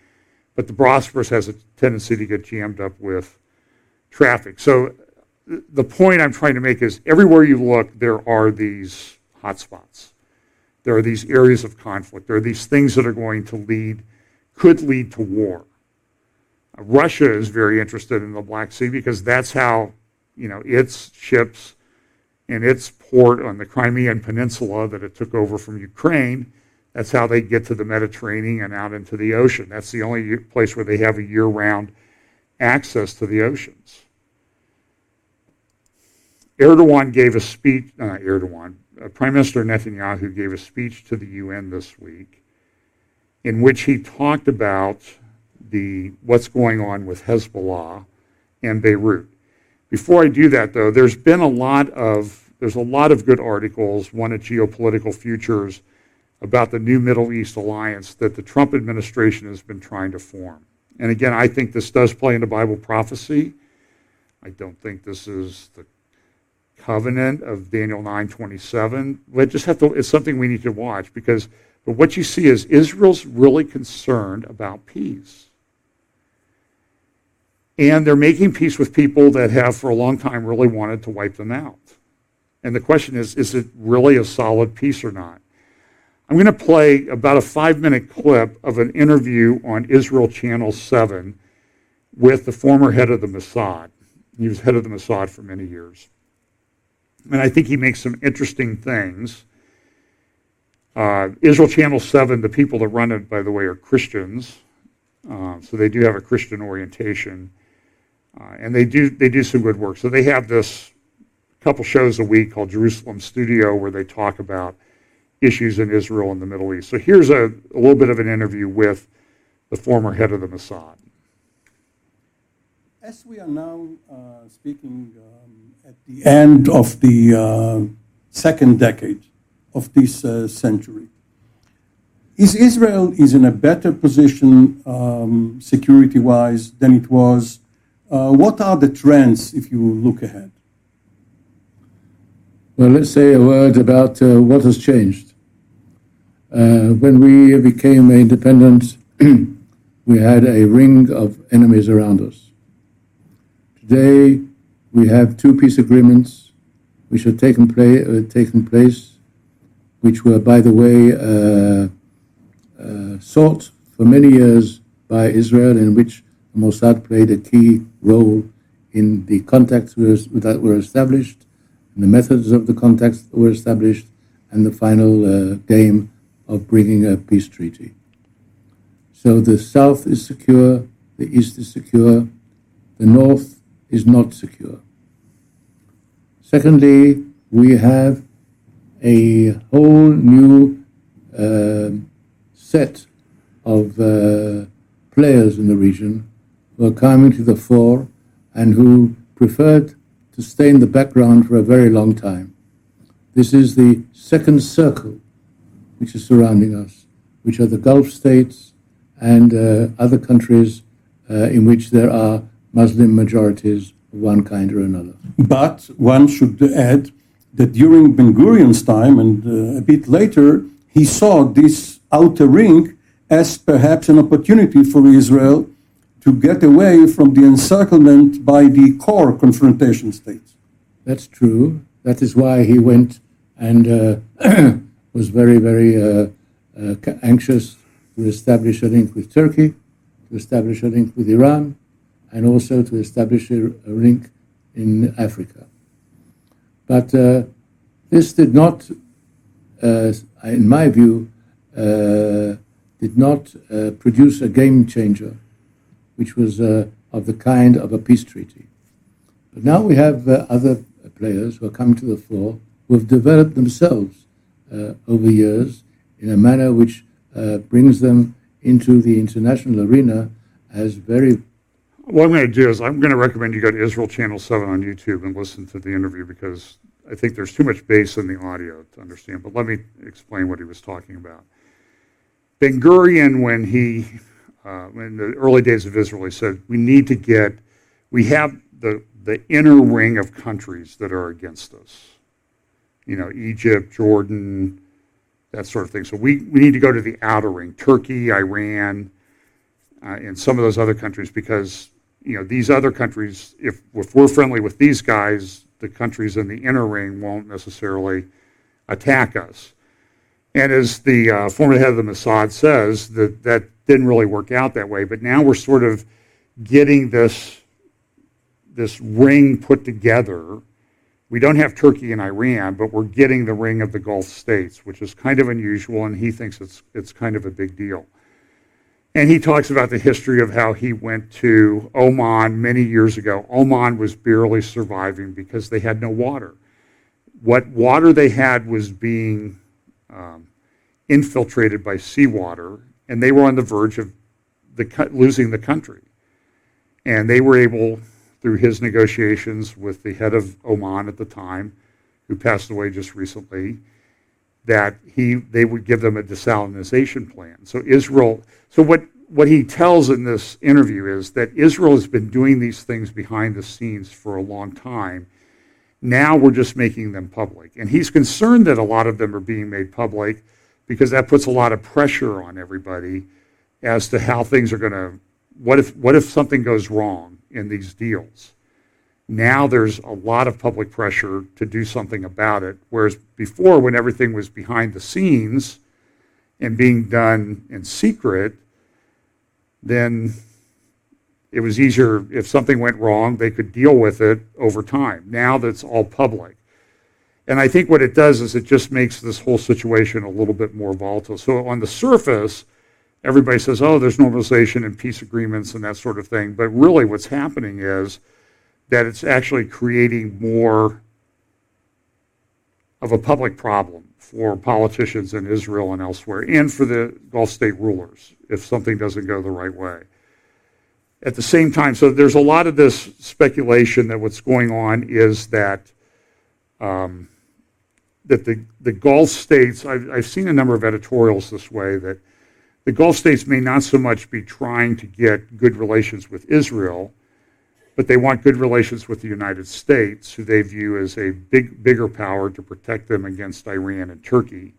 But the Bosporus has a tendency to get jammed up with traffic. So the point I'm trying to make is everywhere you look, there are these hotspots. There are these areas of conflict. There are these things that are going to lead, could lead to war. Russia is very interested in the Black Sea because that's how, you know, its ships and its port on the Crimean Peninsula that it took over from Ukraine, that's how they get to the Mediterranean and out into the ocean. That's the only place where they have a year round access to the oceans. Erdogan gave a speech, uh, Erdogan, uh, Prime Minister Netanyahu gave a speech to the UN this week in which he talked about the what's going on with Hezbollah and Beirut. Before I do that, though, there's been a lot of there's a lot of good articles, one at Geopolitical Futures, about the new Middle East alliance that the Trump administration has been trying to form. And again, I think this does play into Bible prophecy. I don't think this is the covenant of Daniel 9:27. We just have to. It's something we need to watch because. But what you see is Israel's really concerned about peace. And they're making peace with people that have for a long time really wanted to wipe them out. And the question is is it really a solid peace or not? I'm going to play about a five minute clip of an interview on Israel Channel 7 with the former head of the Mossad. He was head of the Mossad for many years. And I think he makes some interesting things. Uh, Israel Channel 7, the people that run it, by the way, are Christians. Uh, so they do have a Christian orientation. Uh, and they do, they do some good work. So they have this couple shows a week called Jerusalem Studio where they talk about issues in Israel and the Middle East. So here's a, a little bit of an interview with the former head of the Mossad. As we are now uh, speaking um, at the end of the uh, second decade of this uh, century, is Israel is in a better position um, security-wise than it was? Uh, what are the trends if you look ahead? Well, let's say a word about uh, what has changed. Uh, when we became independent, we had a ring of enemies around us Today, we have two peace agreements which have taken, place, which were, by the way, sought for many years by Israel, in which Mossad played a key role in the contacts that were established, the methods of the contacts that were established, and the final uh, game of bringing a peace treaty. So the south is secure, the east is secure, the north is not secure. Secondly, we have a whole new uh, set of uh, players in the region who are coming to the fore and who preferred to stay in the background for a very long time. This is the second circle which is surrounding us, which are the Gulf states and uh, other countries uh, in which there are Muslim majorities of one kind or another. But one should add that during Ben Gurion's time and uh, a bit later, he saw this outer ring as perhaps an opportunity for Israel to get away from the encirclement by the core confrontation states. That's true. That is why he went and uh, was very, very uh, uh, anxious to establish a link with Turkey, to establish a link with Iran, and also to establish a, a link in Africa. But uh, this did not, uh, in my view, uh, did not produce a game changer, which was uh, of the kind of a peace treaty. But now we have uh, other players who are coming to the fore who have developed themselves uh, over years in a manner which uh, brings them into the international arena as very what I'm going to do is I'm going to recommend you go to Israel Channel 7 on YouTube and listen to the interview because I think there's too much bass in the audio to understand. But let me explain what he was talking about. Ben Gurion, when he, uh, in the early days of Israel, he said, we need to get, we have the, the inner ring of countries that are against us. You know, Egypt, Jordan, that sort of thing. So we, we need to go to the outer ring, Turkey, Iran, uh, and some of those other countries because you know, these other countries, if, if we're friendly with these guys, the countries in the inner ring won't necessarily attack us. And as the uh, former head of the Mossad says, that that didn't really work out that way. But now we're sort of getting this this ring put together. We don't have Turkey and Iran, but we're getting the ring of the Gulf states, which is kind of unusual, and he thinks it's it's kind of a big deal. And he talks about the history of how he went to Oman many years ago. Oman was barely surviving because they had no water. What water they had was being um, infiltrated by seawater, and they were on the verge of the, losing the country. And they were able, through his negotiations with the head of Oman at the time, who passed away just recently, that he they would give them a desalination plan. So Israel. So what what he tells in this interview is that Israel has been doing these things behind the scenes for a long time. Now we're just making them public, and he's concerned that a lot of them are being made public because that puts a lot of pressure on everybody as to how things are going to. What if what if something goes wrong in these deals? Now there's a lot of public pressure to do something about it. Whereas before, when everything was behind the scenes and being done in secret, then it was easier if something went wrong, they could deal with it over time. Now that's all public. And I think what it does is it just makes this whole situation a little bit more volatile. So on the surface, everybody says, oh, there's normalization and peace agreements and that sort of thing. But really, what's happening is that it's actually creating more of a public problem for politicians in Israel and elsewhere, and for the Gulf state rulers if something doesn't go the right way. At the same time, so there's a lot of this speculation that what's going on is that um, that the, the Gulf states, I've, I've seen a number of editorials this way, that the Gulf states may not so much be trying to get good relations with Israel, but they want good relations with the United States, who they view as a big, bigger power to protect them against Iran and Turkey,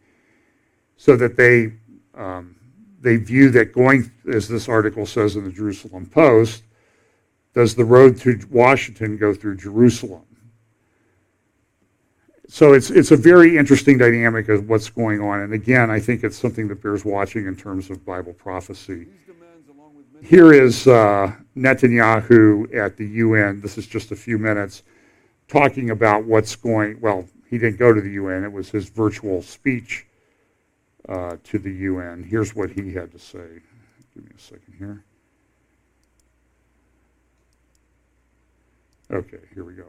so that they um, they view that going, as this article says in the Jerusalem Post, does the road to Washington go through Jerusalem? So it's it's a very interesting dynamic of what's going on. And again, I think it's something that bears watching in terms of Bible prophecy. Here is uh, Netanyahu at the UN. This is just a few minutes talking about what's going. Well, he didn't go to the UN. It was his virtual speech uh, to the UN. Here's what he had to say. Give me a second here. Okay, here we go.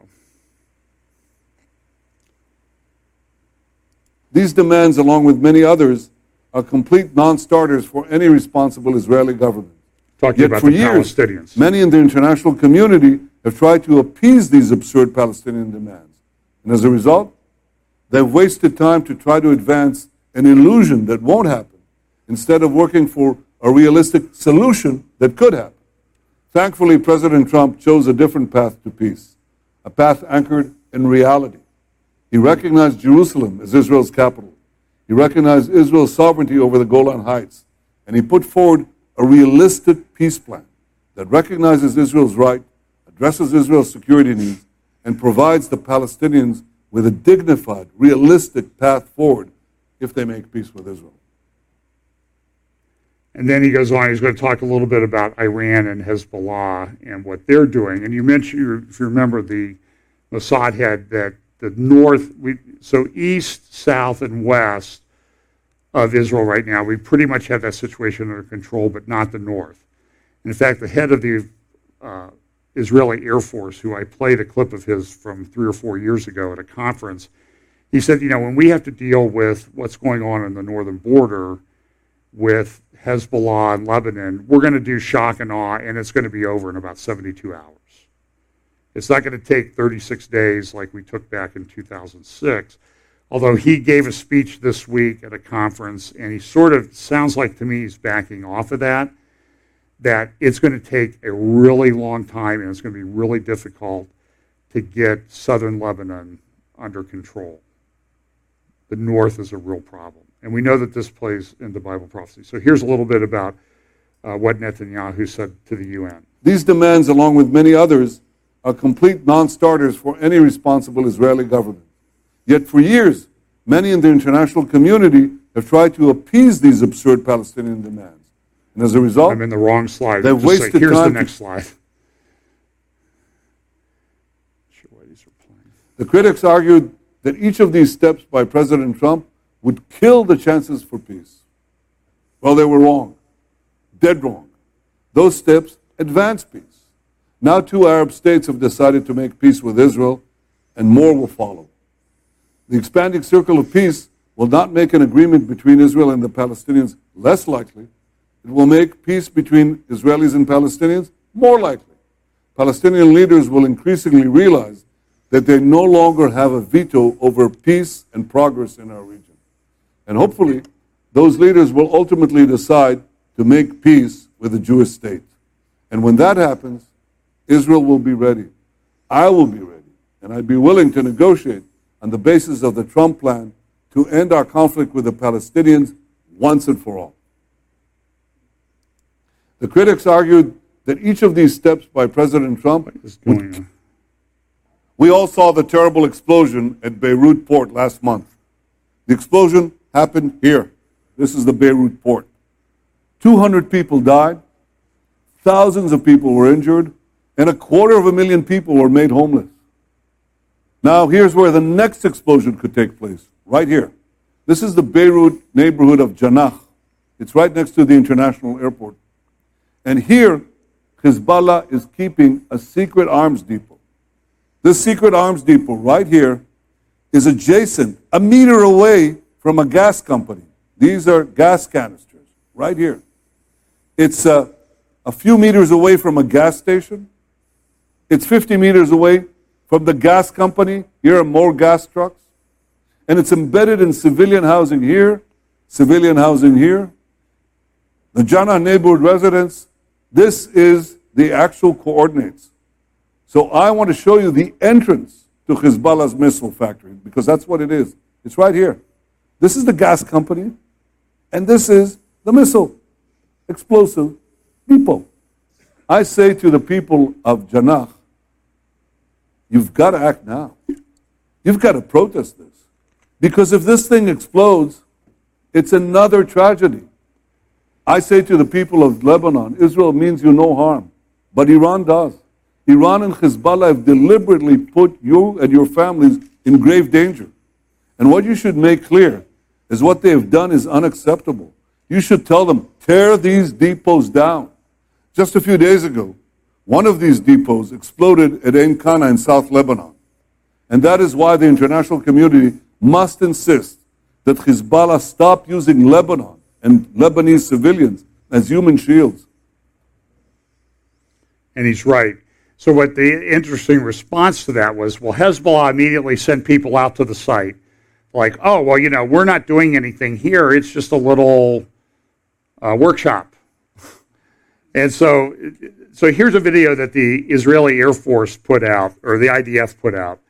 These demands, along with many others, are complete non-starters for any responsible Israeli government. Talking Yet about for the years, Palestinians. many in the international community have tried to appease these absurd Palestinian demands. And as a result, they've wasted time to try to advance an illusion that won't happen instead of working for a realistic solution that could happen. Thankfully, President Trump chose a different path to peace, a path anchored in reality. He recognized Jerusalem as Israel's capital. He recognized Israel's sovereignty over the Golan Heights. And he put forward a realistic peace plan that recognizes Israel's right, addresses Israel's security needs, and provides the Palestinians with a dignified, realistic path forward if they make peace with Israel. And then he goes on, he's going to talk a little bit about Iran and Hezbollah and what they're doing. And you mentioned, if you remember, the Mossad head that the north, we, so east, south, and west of Israel right now, we pretty much have that situation under control, but not the north. In fact, the head of the uh, Israeli Air Force, who I played a clip of his from three or four years ago at a conference, he said, you know, when we have to deal with what's going on in the northern border with Hezbollah and Lebanon, we're going to do shock and awe, and it's going to be over in about 72 hours. It's not going to take 36 days like we took back in 2006. Although he gave a speech this week at a conference, and he sort of sounds like to me he's backing off of that, that it's going to take a really long time and it's going to be really difficult to get southern Lebanon under control. The north is a real problem. And we know that this plays into Bible prophecy. So here's a little bit about uh, what Netanyahu said to the UN. These demands, along with many others, are complete non-starters for any responsible Israeli government. Yet for years, many in the international community have tried to appease these absurd Palestinian demands. And as a result, I'm in the wrong slide. They've Just say, wasted here's the time to- next slide. Sure why these are playing. the critics argued that each of these steps by President Trump would kill the chances for peace. Well, they were wrong. Dead wrong. Those steps advance peace. Now, two Arab states have decided to make peace with Israel, and more will follow. The expanding circle of peace will not make an agreement between Israel and the Palestinians less likely. It will make peace between Israelis and Palestinians more likely. Palestinian leaders will increasingly realize that they no longer have a veto over peace and progress in our region. And hopefully, those leaders will ultimately decide to make peace with the Jewish state. And when that happens, Israel will be ready. I will be ready. And I'd be willing to negotiate on the basis of the Trump plan to end our conflict with the Palestinians once and for all. The critics argued that each of these steps by President Trump Is would going we all saw the terrible explosion at Beirut port last month. The explosion happened here. This is the Beirut port. 200 people died, thousands of people were injured, and a quarter of a million people were made homeless. Now, here's where the next explosion could take place, right here. This is the Beirut neighborhood of Janah. It's right next to the international airport. And here, Hezbollah is keeping a secret arms depot. This secret arms depot right here is adjacent, a meter away from a gas company. These are gas canisters right here. It's uh, a few meters away from a gas station. It's 50 meters away from the gas company. Here are more gas trucks. And it's embedded in civilian housing here, civilian housing here. The Jannah neighborhood residents, this is the actual coordinates. So I want to show you the entrance to Hezbollah's missile factory because that's what it is. It's right here. This is the gas company, and this is the missile explosive depot. I say to the people of Janah, you've got to act now. You've got to protest this. Because if this thing explodes, it's another tragedy. I say to the people of Lebanon, Israel means you no harm, but Iran does. Iran and Hezbollah have deliberately put you and your families in grave danger. And what you should make clear is what they have done is unacceptable. You should tell them, tear these depots down. Just a few days ago, one of these depots exploded at Ein Kana in South Lebanon. And that is why the international community must insist that Hezbollah stop using Lebanon and Lebanese civilians as human shields. And he's right. So, what the interesting response to that was well, Hezbollah immediately sent people out to the site, like, oh, well, you know, we're not doing anything here. It's just a little uh, workshop. And so, so here's a video that the Israeli Air Force put out, or the IDF put out.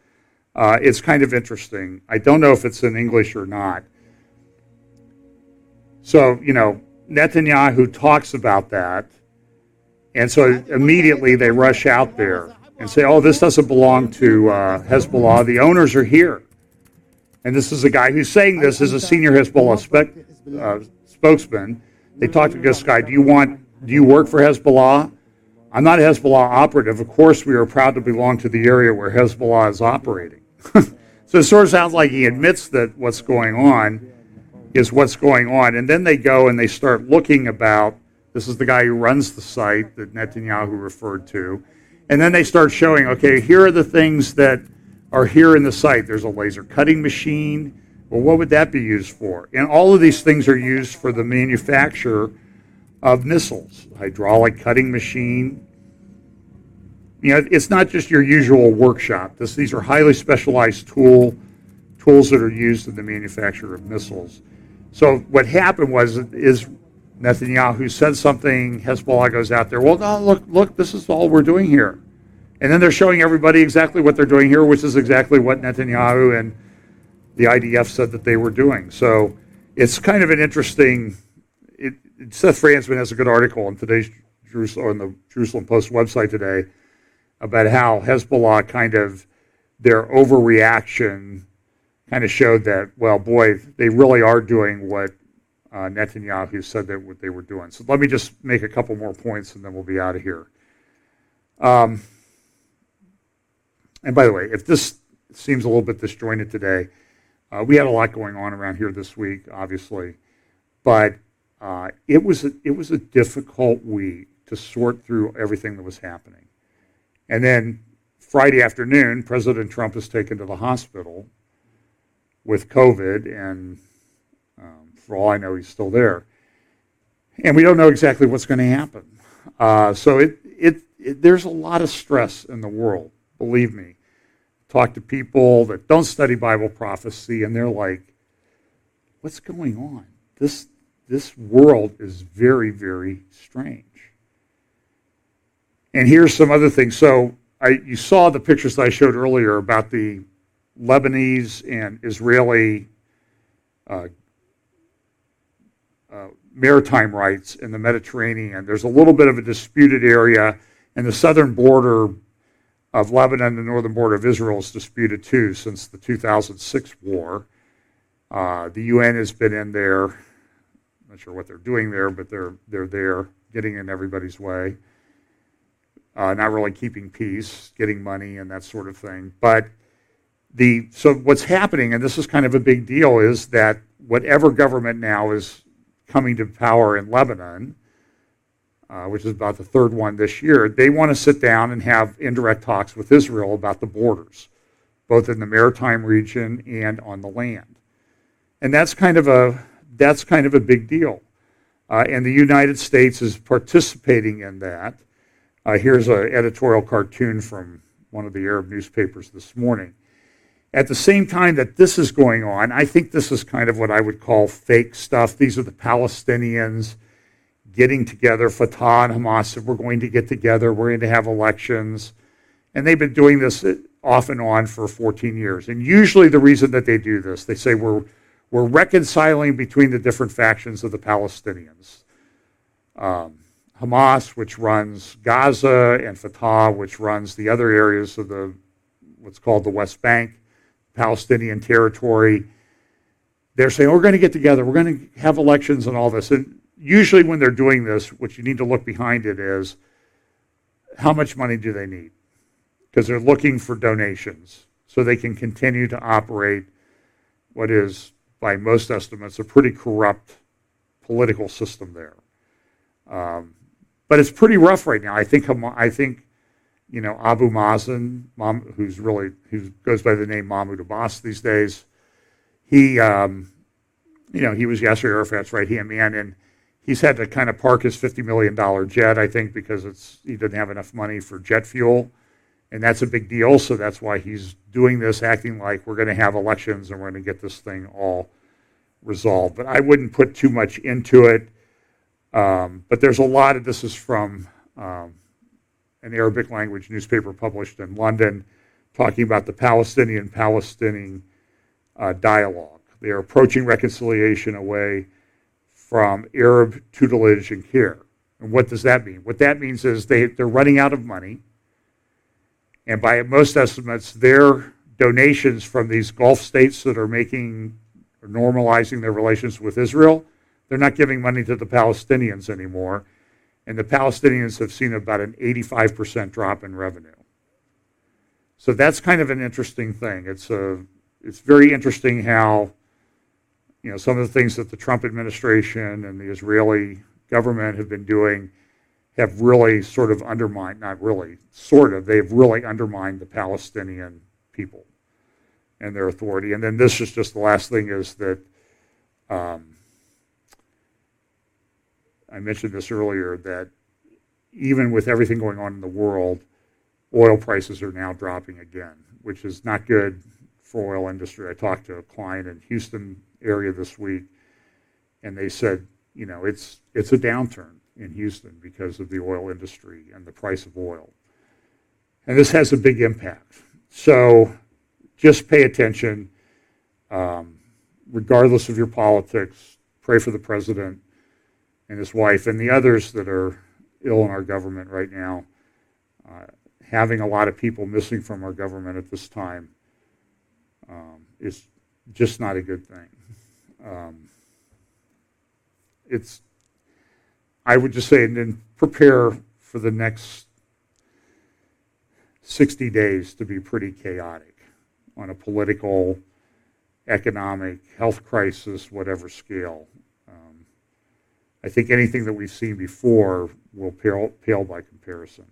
Uh, it's kind of interesting. I don't know if it's in English or not. So, you know, Netanyahu talks about that. And so immediately they rush out there and say, oh, this doesn't belong to uh, Hezbollah. The owners are here. And this is a guy who's saying this is a senior Hezbollah spec, uh, spokesman. They talked to this guy, do you want, do you work for Hezbollah? I'm not a Hezbollah operative. Of course, we are proud to belong to the area where Hezbollah is operating. so it sort of sounds like he admits that what's going on is what's going on. And then they go and they start looking about this is the guy who runs the site that Netanyahu referred to. And then they start showing, okay, here are the things that are here in the site. There's a laser cutting machine. Well, what would that be used for? And all of these things are used for the manufacture of missiles, hydraulic cutting machine. You know, it's not just your usual workshop. This, these are highly specialized tool tools that are used in the manufacture of missiles. So what happened was is Netanyahu said something, Hezbollah goes out there, well, no, look, look, this is all we're doing here. And then they're showing everybody exactly what they're doing here, which is exactly what Netanyahu and the IDF said that they were doing. So it's kind of an interesting. It, Seth Frantzman has a good article on today's on the Jerusalem Post website today about how Hezbollah kind of their overreaction kind of showed that well, boy, they really are doing what uh, Netanyahu said that what they were doing. So let me just make a couple more points and then we'll be out of here. Um, and by the way, if this seems a little bit disjointed today, uh, we had a lot going on around here this week, obviously, but uh, it was a, it was a difficult week to sort through everything that was happening. And then Friday afternoon, President Trump is taken to the hospital with COVID, and for all I know, he's still there. And we don't know exactly what's going to happen. Uh, so it, it, it, there's a lot of stress in the world, believe me. Talk to people that don't study Bible prophecy, and they're like, what's going on? This, this world is very, very strange. And here's some other things. So I, you saw the pictures that I showed earlier about the Lebanese and Israeli uh, uh, maritime rights in the Mediterranean. There's a little bit of a disputed area, and the southern border of Lebanon, and the northern border of Israel, is disputed too since the 2006 war. Uh, the UN has been in there. Not sure what they're doing there, but they're they're there, getting in everybody's way. Uh, not really keeping peace, getting money, and that sort of thing. But the so what's happening, and this is kind of a big deal, is that whatever government now is coming to power in Lebanon, uh, which is about the third one this year, they want to sit down and have indirect talks with Israel about the borders, both in the maritime region and on the land. And that's kind of a that's kind of a big deal. Uh, and the United States is participating in that. Uh, here's an editorial cartoon from one of the Arab newspapers this morning. At the same time that this is going on, I think this is kind of what I would call fake stuff. These are the Palestinians getting together. Fatah and Hamas said, We're going to get together, we're going to have elections. And they've been doing this off and on for 14 years. And usually the reason that they do this, they say, We're, we're reconciling between the different factions of the Palestinians. Um, Hamas, which runs Gaza, and Fatah, which runs the other areas of the what's called the West Bank Palestinian territory. They're saying, we're going to get together, we're going to have elections and all this. And usually, when they're doing this, what you need to look behind it is how much money do they need? Because they're looking for donations so they can continue to operate what is, by most estimates, a pretty corrupt political system there. Um, but it's pretty rough right now. I think I think you know Abu Mazen, who's really who goes by the name Mahmoud Abbas these days. He, um, you know, he was Yasser Arafat's right hand man, and he's had to kind of park his fifty million dollar jet, I think, because it's he didn't have enough money for jet fuel, and that's a big deal. So that's why he's doing this, acting like we're going to have elections and we're going to get this thing all resolved. But I wouldn't put too much into it. Um, but there's a lot of this is from um, an Arabic language newspaper published in London talking about the Palestinian Palestinian uh, dialogue. They are approaching reconciliation away from Arab tutelage and care. And what does that mean? What that means is they, they're running out of money. And by most estimates, their donations from these Gulf states that are making or normalizing their relations with Israel they're not giving money to the Palestinians anymore. And the Palestinians have seen about an 85% drop in revenue. So that's kind of an interesting thing. It's, a, it's very interesting how you know, some of the things that the Trump administration and the Israeli government have been doing have really sort of undermined, not really, sort of, they've really undermined the Palestinian people and their authority. And then this is just the last thing is that um, I mentioned this earlier that even with everything going on in the world, oil prices are now dropping again, which is not good for oil industry. I talked to a client in Houston area this week, and they said, you know, it's it's a downturn in Houston because of the oil industry and the price of oil, and this has a big impact. So, just pay attention, um, regardless of your politics. Pray for the president and his wife and the others that are ill in our government right now. Uh, having a lot of people missing from our government at this time um, is just not a good thing. Um, it's, I would just say, and then prepare for the next 60 days to be pretty chaotic on a political, economic, health crisis, whatever scale. Um, I think anything that we've seen before will pale, pale by comparison.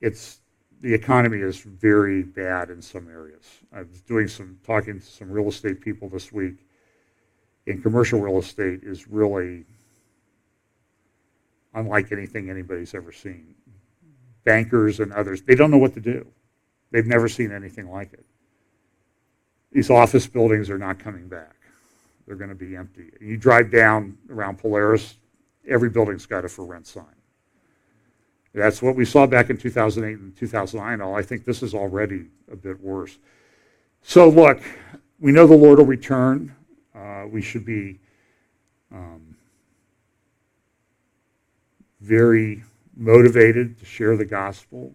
It's the economy is very bad in some areas. I was doing some talking to some real estate people this week, and commercial real estate is really unlike anything anybody's ever seen. Bankers and others, they don't know what to do. They've never seen anything like it. These office buildings are not coming back they're going to be empty. You drive down around Polaris, every building's got a for rent sign. That's what we saw back in 2008 and 2009. All I think this is already a bit worse. So look, we know the Lord will return. Uh, we should be um, very motivated to share the gospel,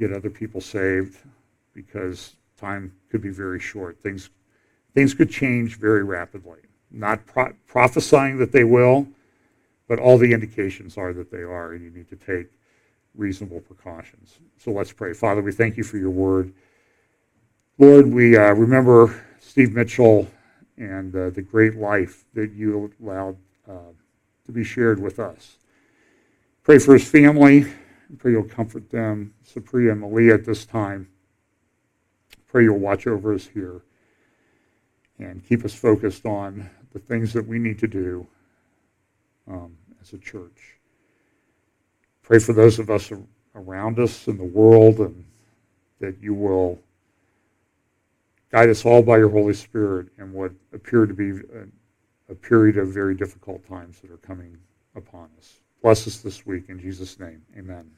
get other people saved, because time could be very short. Things things could change very rapidly. Not pro- prophesying that they will, but all the indications are that they are, and you need to take reasonable precautions. So let's pray. Father, we thank you for your word. Lord, we uh, remember Steve Mitchell and uh, the great life that you allowed uh, to be shared with us. Pray for his family. Pray you'll comfort them, Supriya and Malia at this time. Pray you'll watch over us here and keep us focused on the things that we need to do um, as a church. Pray for those of us around us in the world and that you will guide us all by your Holy Spirit in what appear to be a, a period of very difficult times that are coming upon us. Bless us this week in Jesus' name. Amen.